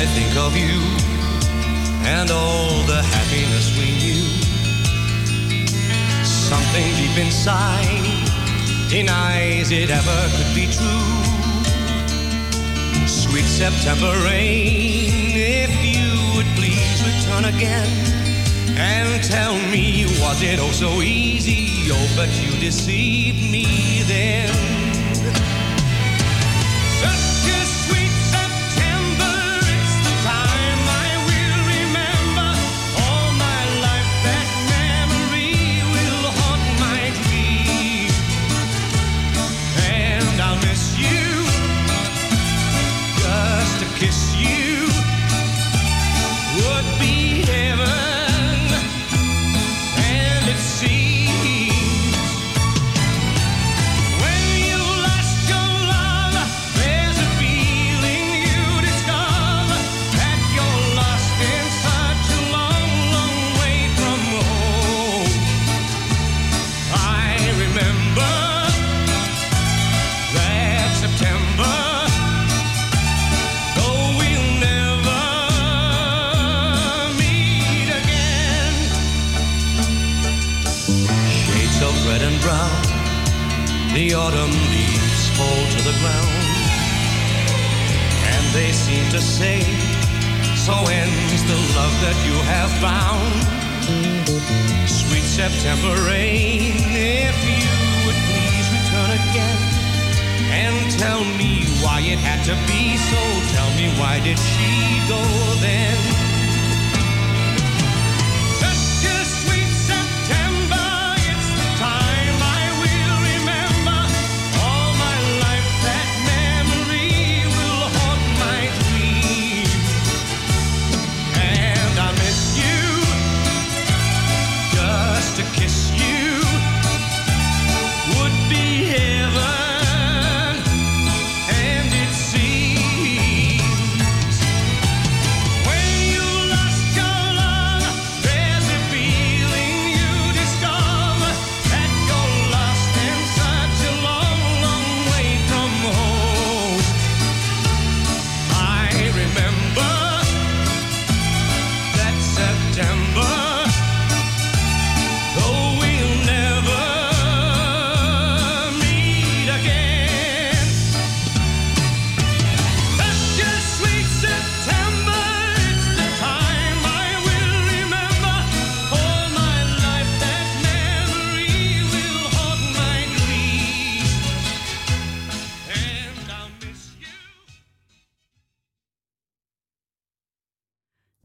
I think of you and all the happiness we knew. Something deep inside denies it ever could be true. Sweet September rain, if you would please return again and tell me, was it oh so easy? Oh, but you deceived me then. To say, So ends the love that you have found. Sweet September rain, if you would please return again and tell me why it had to be so. Tell me why did she go then?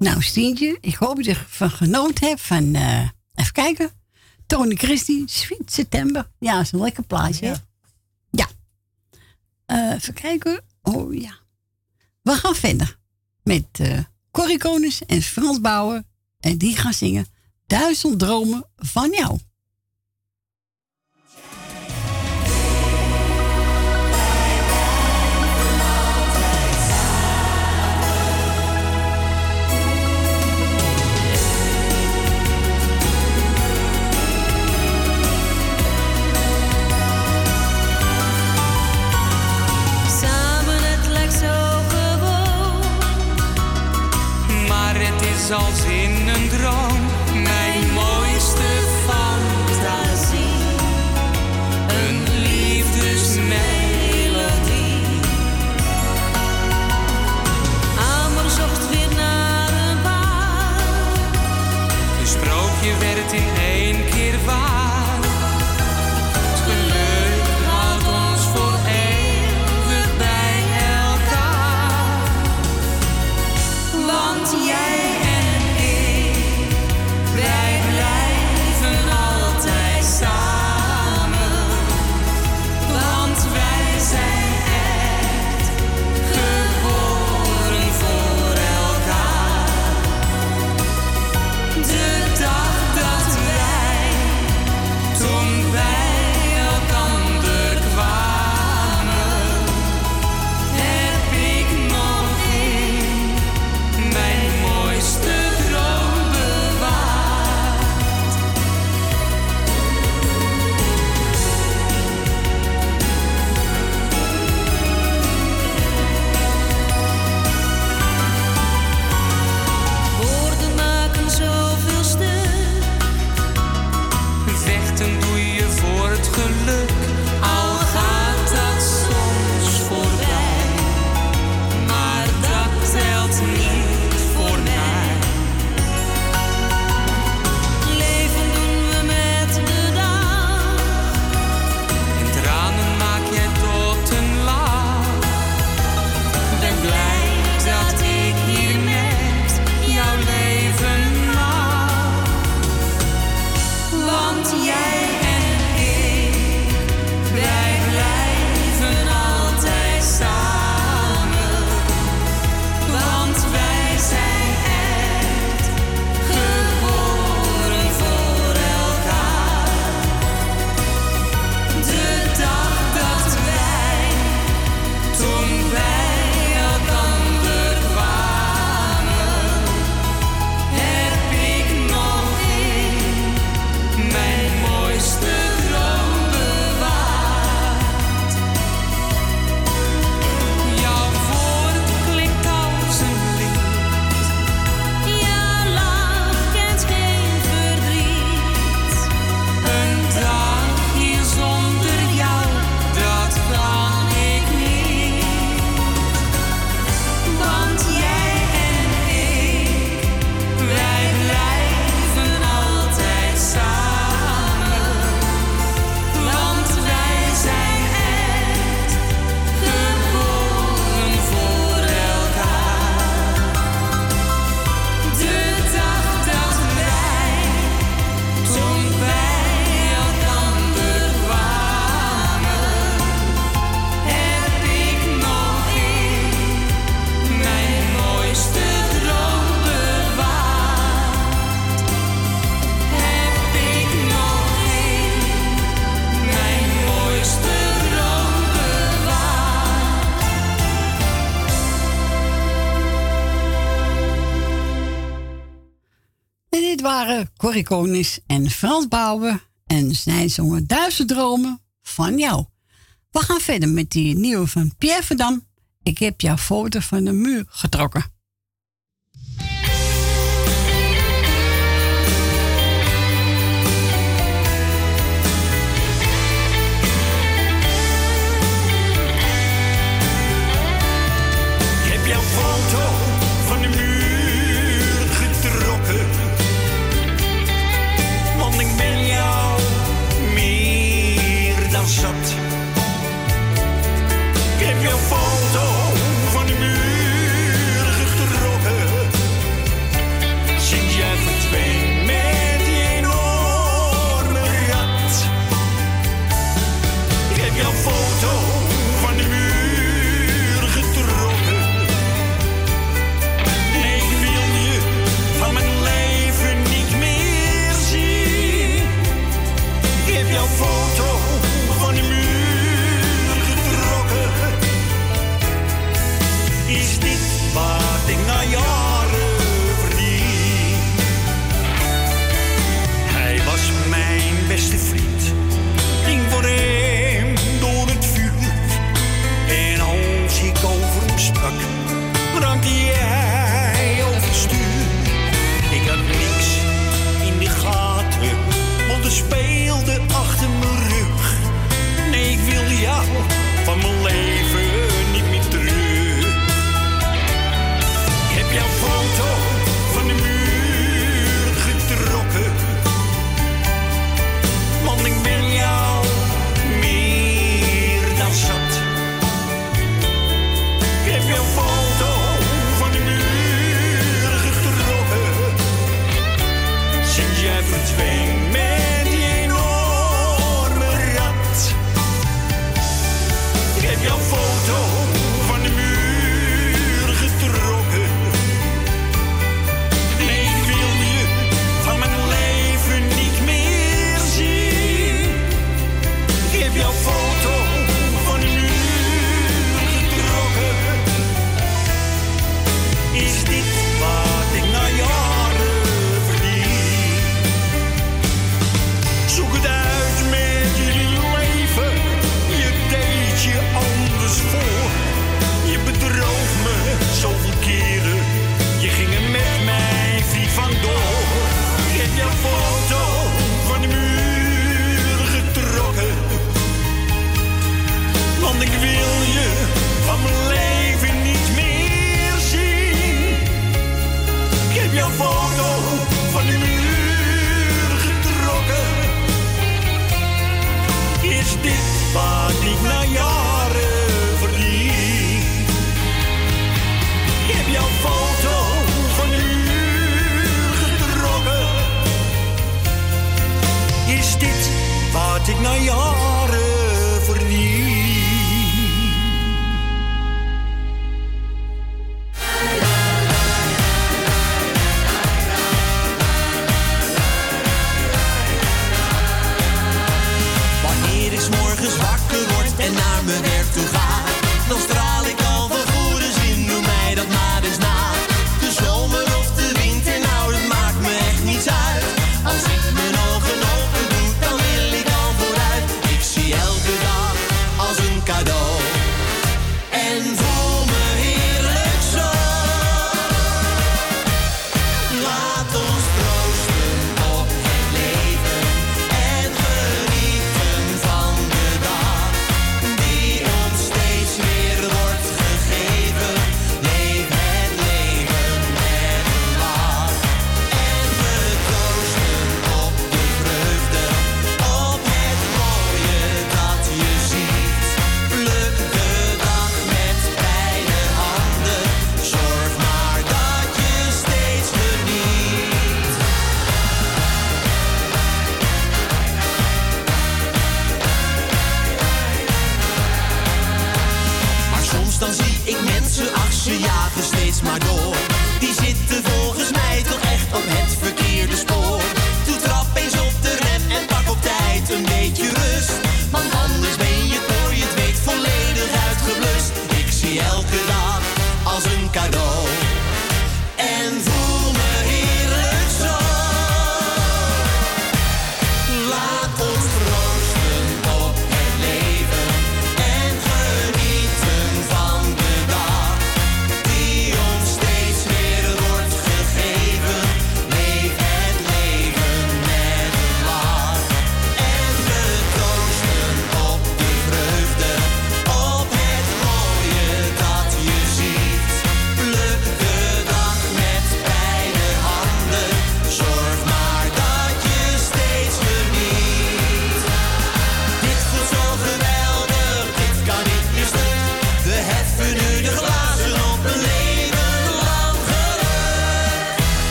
Nou, Stientje, ik hoop dat je ervan genoten hebt van, eh, even kijken, Tony Christie, Sweet September. Ja, dat is een lekker plaatje. hè? Ja. Eh, even kijken. Oh ja. We gaan verder met eh Corrie Konings en Frans Bauer. En die gaan zingen Duizend Dromen van jou.
Als
Corrie en Frans Bouwen en zij zongen Duizend Dromen van jou. We gaan verder met die nieuwe van Pierre Verdam. Ik heb jouw foto van de muur getrokken.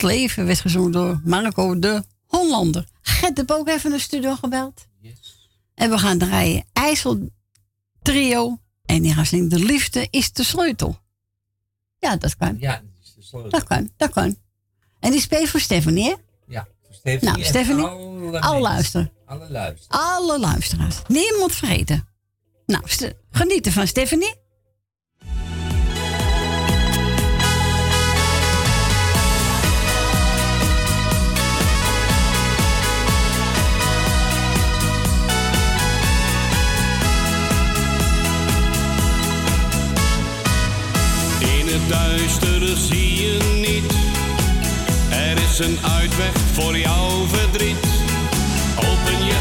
Het leven
werd gezongen door Marco de Hollander. Gert heb ook even naar de studio gebeld. En we gaan draaien IJssel Trio. En die gaan zingen De liefde is de sleutel. Ja, dat kan.
Ja, dat is de sleutel.
Dat kan, dat kan. En die speelt voor Stephanie, hè?
Ja, voor Stephanie.
Nou, Stephanie,
alle
luisteren.
Alle luisteren.
Alle luisteraars. Niemand vergeten. Nou, genieten van Stephanie.
Duister zie je niet. Er is een uitweg voor jouw verdriet. Open je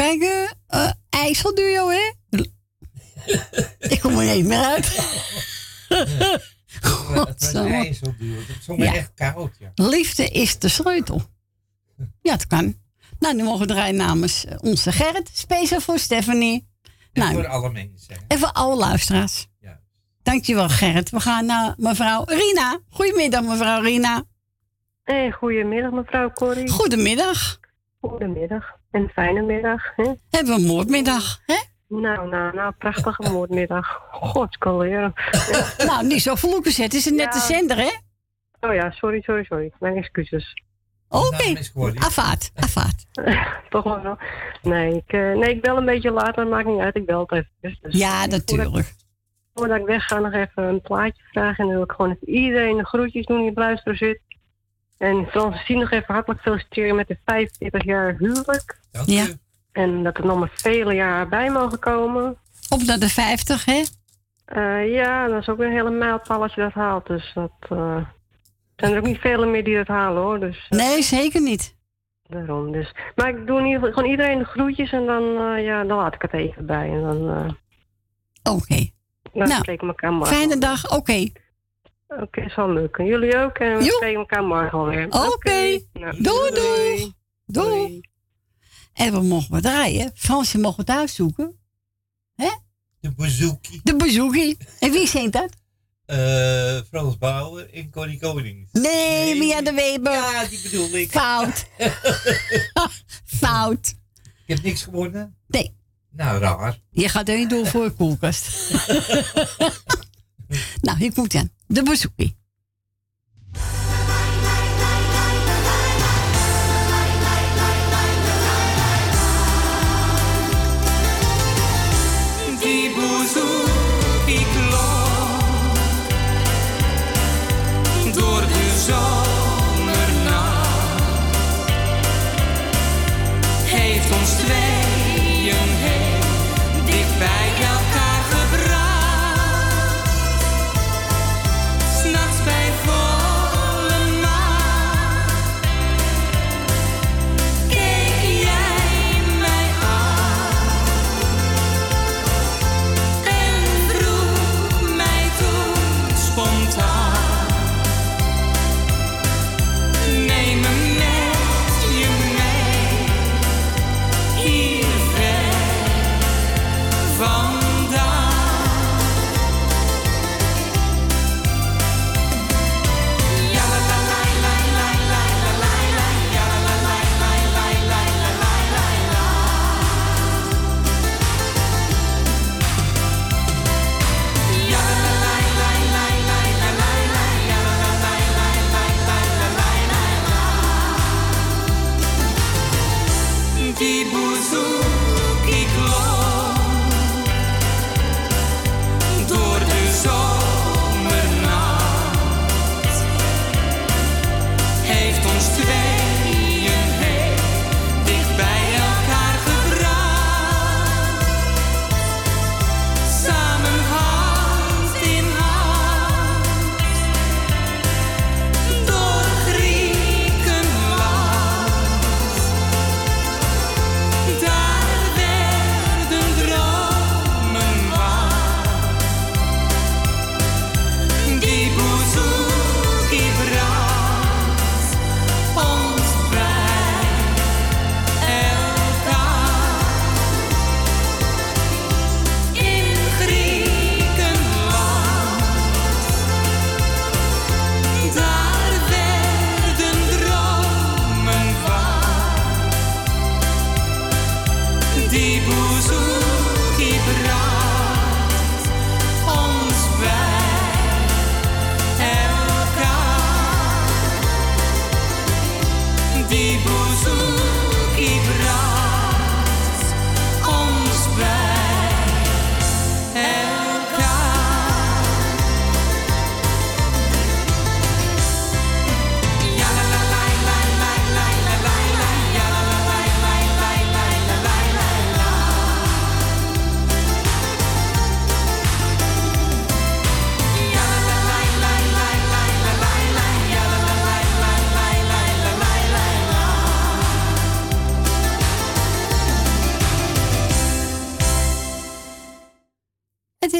Vijgen eh IJsselduo, hè? Ik kom er niet meer uit.
Het was een
Godsamme.
Het is zomaar
Ja.
echt koud, ja.
Liefde is de sleutel. Ja, het kan. Nou, nu mogen we draaien namens eh, onze Gerrit. Speciaal voor Stephanie.
En
Nou,
voor alle mensen.
en voor alle luisteraars. Dankjewel, Gerrit. We gaan naar mevrouw Rina. Goedemiddag, mevrouw Rina.
Hey, goedemiddag mevrouw Corrie.
Goedemiddag.
Goedemiddag. En fijne middag. Hè?
Hebben we een moordmiddag, hè?
Nou, nou, nou, prachtige moordmiddag. Godskaleren.
nou, niet zo vloeken zet. Het is net de zender, hè?
Oh ja, sorry, sorry, sorry. Mijn excuses.
Oké. Afvaart, afvaart.
Toch wel. Nee ik, eh, nee, ik bel een beetje later, maakt niet uit. Ik bel het even. Dus, dus
Ja, natuurlijk.
Voordat ik wegga, nog even een plaatje vragen. En dan wil ik gewoon even iedereen de groetjes doen die op luisteren zit. En Francine nog even hartelijk feliciteren met de 45 jaar huwelijk.
Ja.
En dat er nog maar vele jaren bij mogen komen.
Op naar de 50, hè?
Eh, ja, dat is ook een hele mijlpaal als je dat haalt. Dus dat eh, zijn er ook niet vele meer die dat halen hoor. Dus, eh,
Nee, zeker niet.
Daarom dus. Maar ik doe in ieder geval gewoon iedereen de groetjes en dan, eh, ja, dan laat ik het even bij. En dan, eh
Oké.
dan
Nou,
spreken we elkaar morgen.
Fijne dag, oké.
Oké, zal lukken. Jullie ook en we spreken elkaar morgen alweer.
Oké.
Nou,
Doei, doei. Doei. En we mogen wat draaien. Fransje mogen het uitzoeken. Hè?
De bezoekie.
De bezoekie. En wie zingt dat?
Eh, Frans Bauer en Connie Konings.
Nee, Mia de Weber.
Ja, die bedoel ik.
Fout. Fout.
Ik heb niks gewonnen?
Nee.
Nou, raar.
Je gaat er niet door voor een koelkast. nou, hier komt hij aan de bezoeking.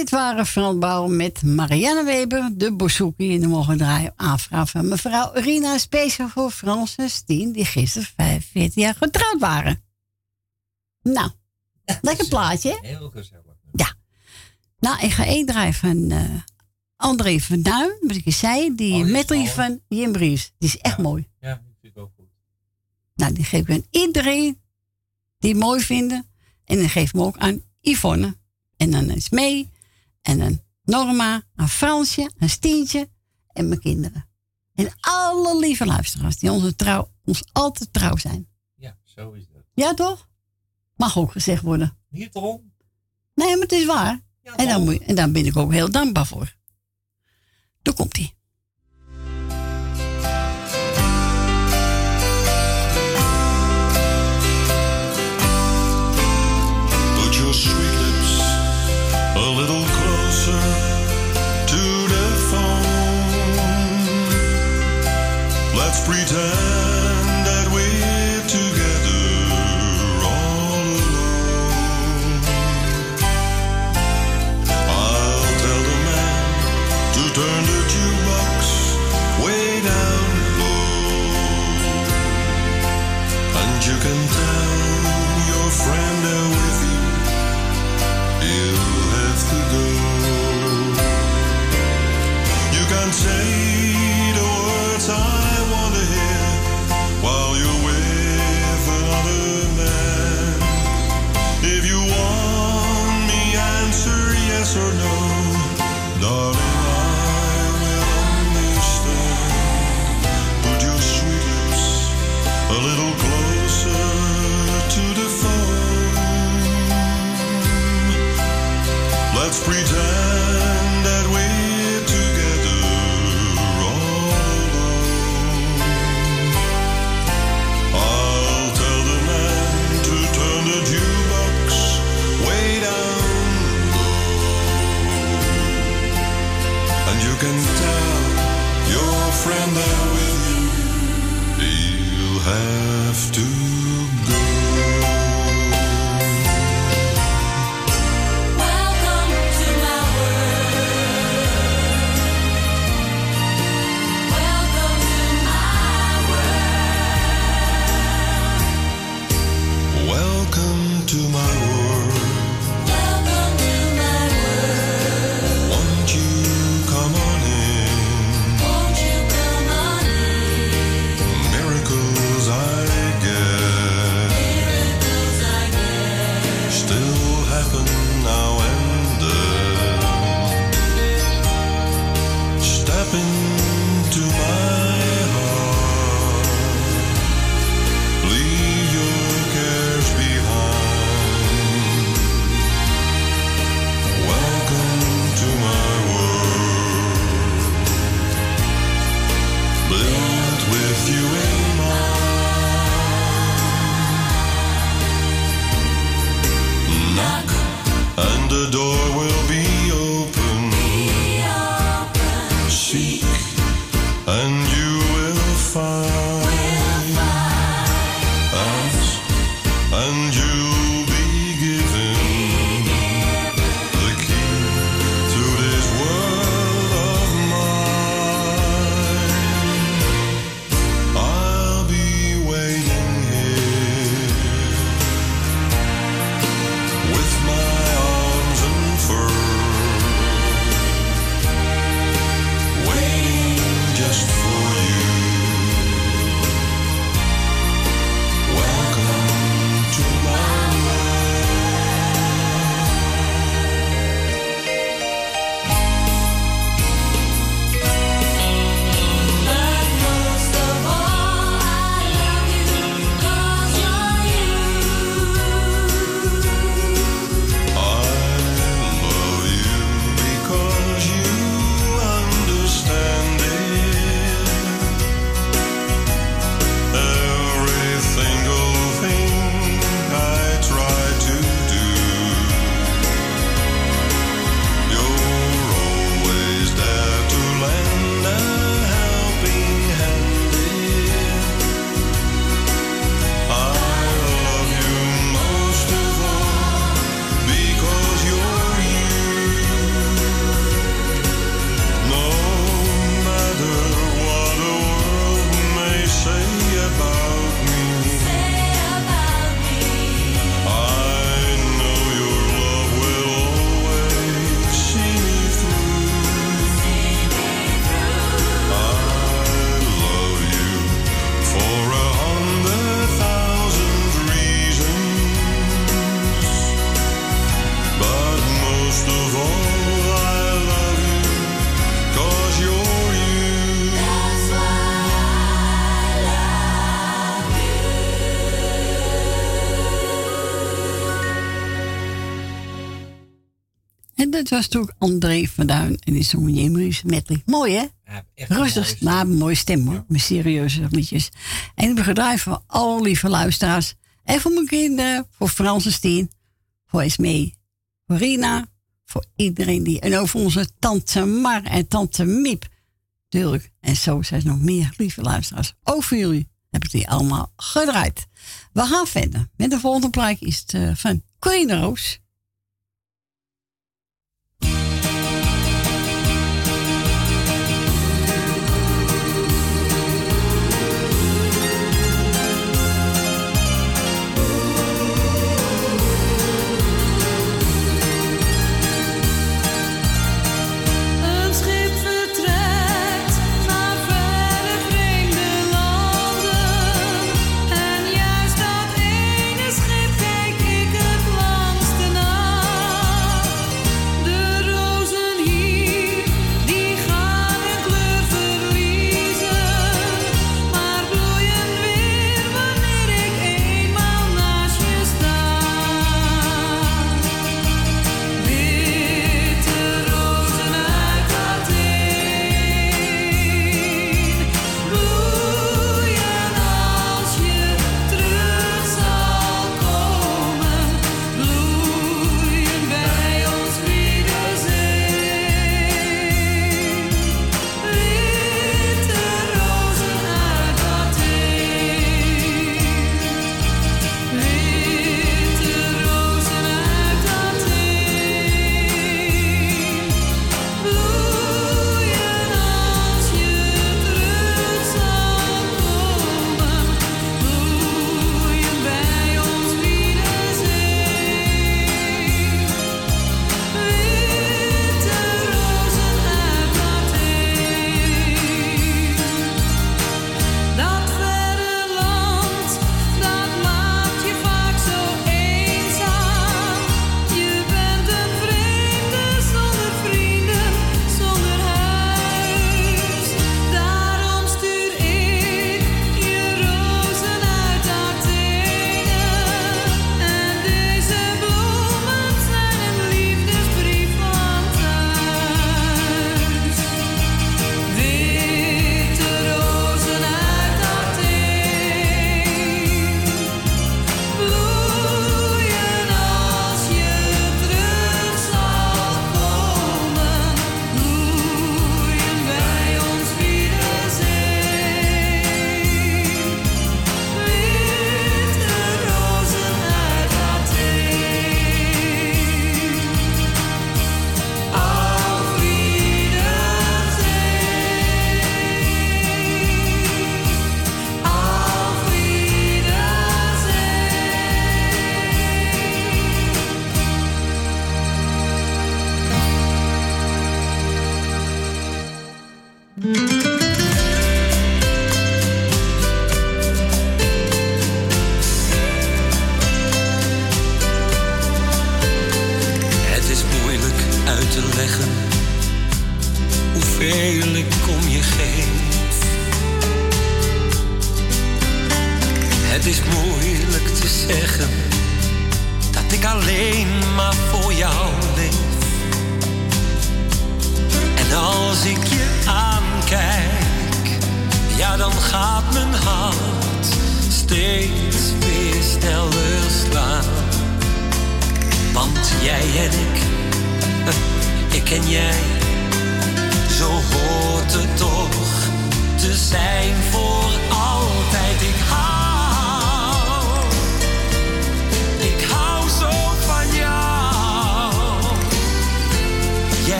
Dit waren Frans Bouw met Marianne Weber, de bouzouki in de morgen draaien. Aanvraag van mevrouw Rina, speciaal voor Frans en Stien, die gisteren 45 jaar getrouwd waren. Nou, lekker plaatje, hè?
Heel gezellig.
Ja. Nou, ik ga één draaien van eh, André van Duin, wat ik zei. Die
Oh, die
medley
mooi.
van Jim Bries. Die is echt mooi.
Ja, dat vind ik ook goed.
Nou, die geef ik aan iedereen die het mooi vinden. En dan geef ik hem ook aan Yvonne. En dan is mee. En aan Norma, aan Fransje, aan Stientje en mijn kinderen. En alle lieve luisteraars die onze trouw, ons altijd trouw zijn.
Ja, zo is dat.
Ja, toch? Mag ook gezegd worden.
Niet erom.
Nee, maar het is waar. en, dan moet je, en daar ben ik ook heel dankbaar voor. Daar komt hij.
Pretend laughing now.
Het was toen André van Duin. En die zong met. Mooi, hè? Rustig, maar nou, een mooie stem, hoor. Ja. Liedjes. En ik gedraaid voor al lieve luisteraars. En voor mijn kinderen, voor Frans en Steen, voor Esmee, voor Rina, voor iedereen die... En over onze tante Mar en tante Miep. Tuurlijk. En zo zijn er nog meer lieve luisteraars. Ook voor jullie heb ik die allemaal gedraaid. We gaan verder. Met de volgende plek is het eh, van Corine Roos.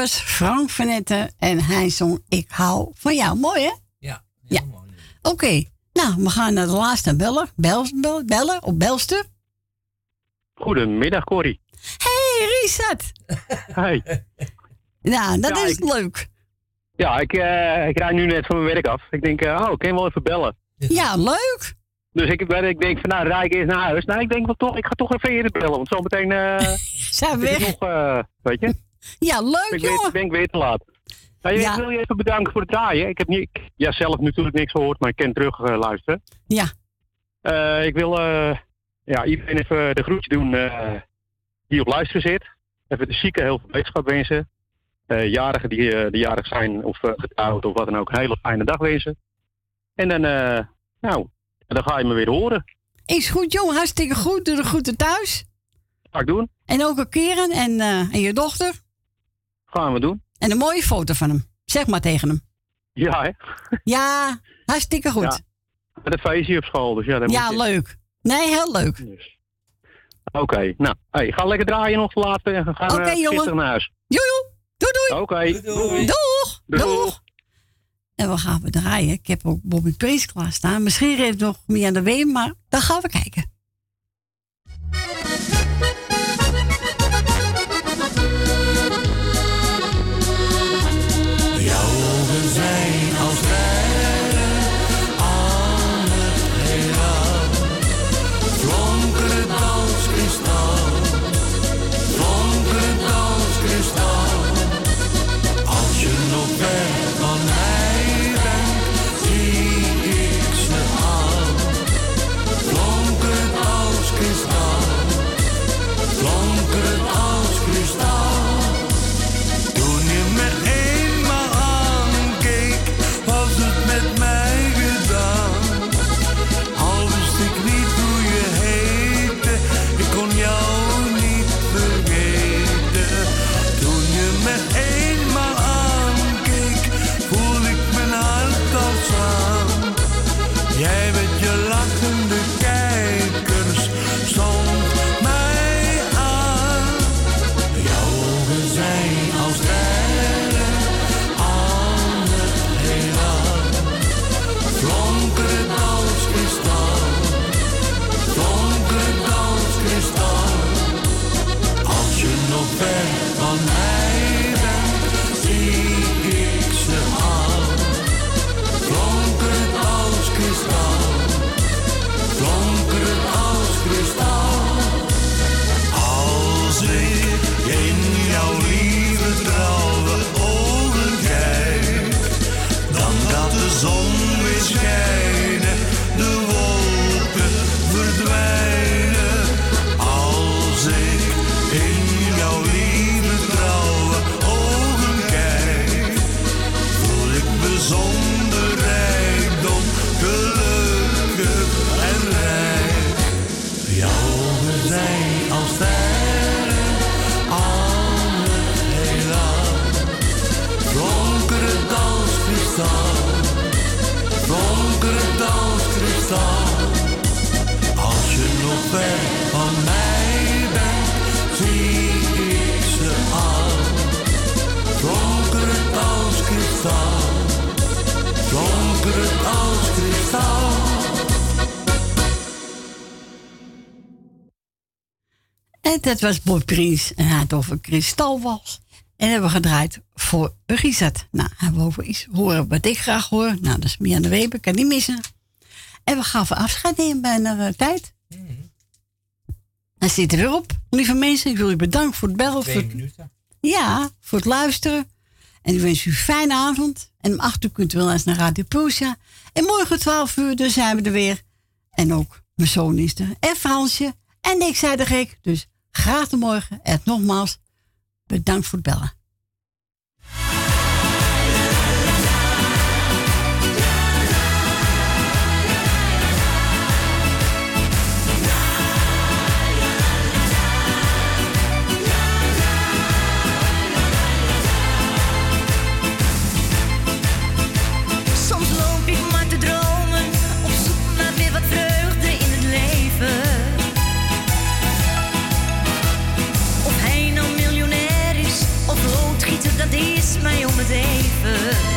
Was Frank Vanette en hij zong Ik hou van jou. Mooi hè?
Ja,
ja. Oké, nou we gaan naar de laatste beller. Bel, bel, bellen of belster.
Goedemiddag, Corrie.
Hey Richard!
Hi.
Nou, dat
Ja,
is
ik-
leuk.
Ja, ik, eh, ik rijd nu net van mijn werk af. Ik denk, eh, oh, ik kan wel even bellen.
Ja, leuk.
Dus ik, ik denk van, nou, rijd ik eerst naar huis. Nou, ik denk wel toch, ik ga toch even eerder bellen. Want zometeen eh
Zijn weg.
nog, eh, weet je.
Ja, leuk
ben ik
jongen.
ben ik weer te laat. Nou,
Ja.
Ik wil je even bedanken voor het draaien. Ik heb niet, ik- ja, zelf natuurlijk niks gehoord, maar ik kan terug eh, luisteren.
Ja.
Eh, ik wil eh, ja, iedereen even de groetje doen die op luisteren zit. Even de zieken heel veel wetenschap wensen. Jarigen die, die jarig zijn of getrouwd of wat dan ook, een hele fijne dag wensen. En dan, nou, dan ga je me weer horen.
Is goed jongen, hartstikke goed. Doe de groeten thuis.
Ga ik doen.
En ook een Keren en, en je dochter.
Gaan we doen.
En een mooie foto van hem. Zeg maar tegen hem.
Ja, hè?
Ja, hartstikke goed.
Ja. Met een feestje op school, dus ja, dat
Ja,
moet je.
leuk. Nee, heel leuk.
Oké, nou, hey, ga lekker draaien nog laatste en we gaan
Oké,
eh,
jongen.
naar huis.
Jojo, doei doei.
Oké, doei.
Doeg,
Doeg.
doeg. En we gaan we draaien. Ik heb ook Bobby Praise klaarstaan. Misschien heeft nog meer aan de Weem, maar dan gaan we kijken.
Ver van mij bent, zie ik ze al. Flonkerend als kristal, flonkerend als kristal. En
dat was Bob Prins en hij had over kristalwals. En hebben we gedraaid voor Richard. Nou, hebben we over iets horen wat ik graag hoor. Nou, dat is Mian de Weber, kan niet missen. En we gaan voor afscheid nemen bijna uh, tijd. Dan zit er weer op. Lieve mensen, ik wil u bedanken voor het bellen.
Twee
Voor het-
minuten.
ja, voor het luisteren. En ik wens u een fijne avond. En om 8 uur kunt u wel eens naar Radio Pulsia. En morgen 12 uur, dan zijn we er weer. En ook mijn zoon is er. En Fransje. En ik zei de gek. Dus graag tot morgen. En nogmaals, bedankt voor het bellen. 嗯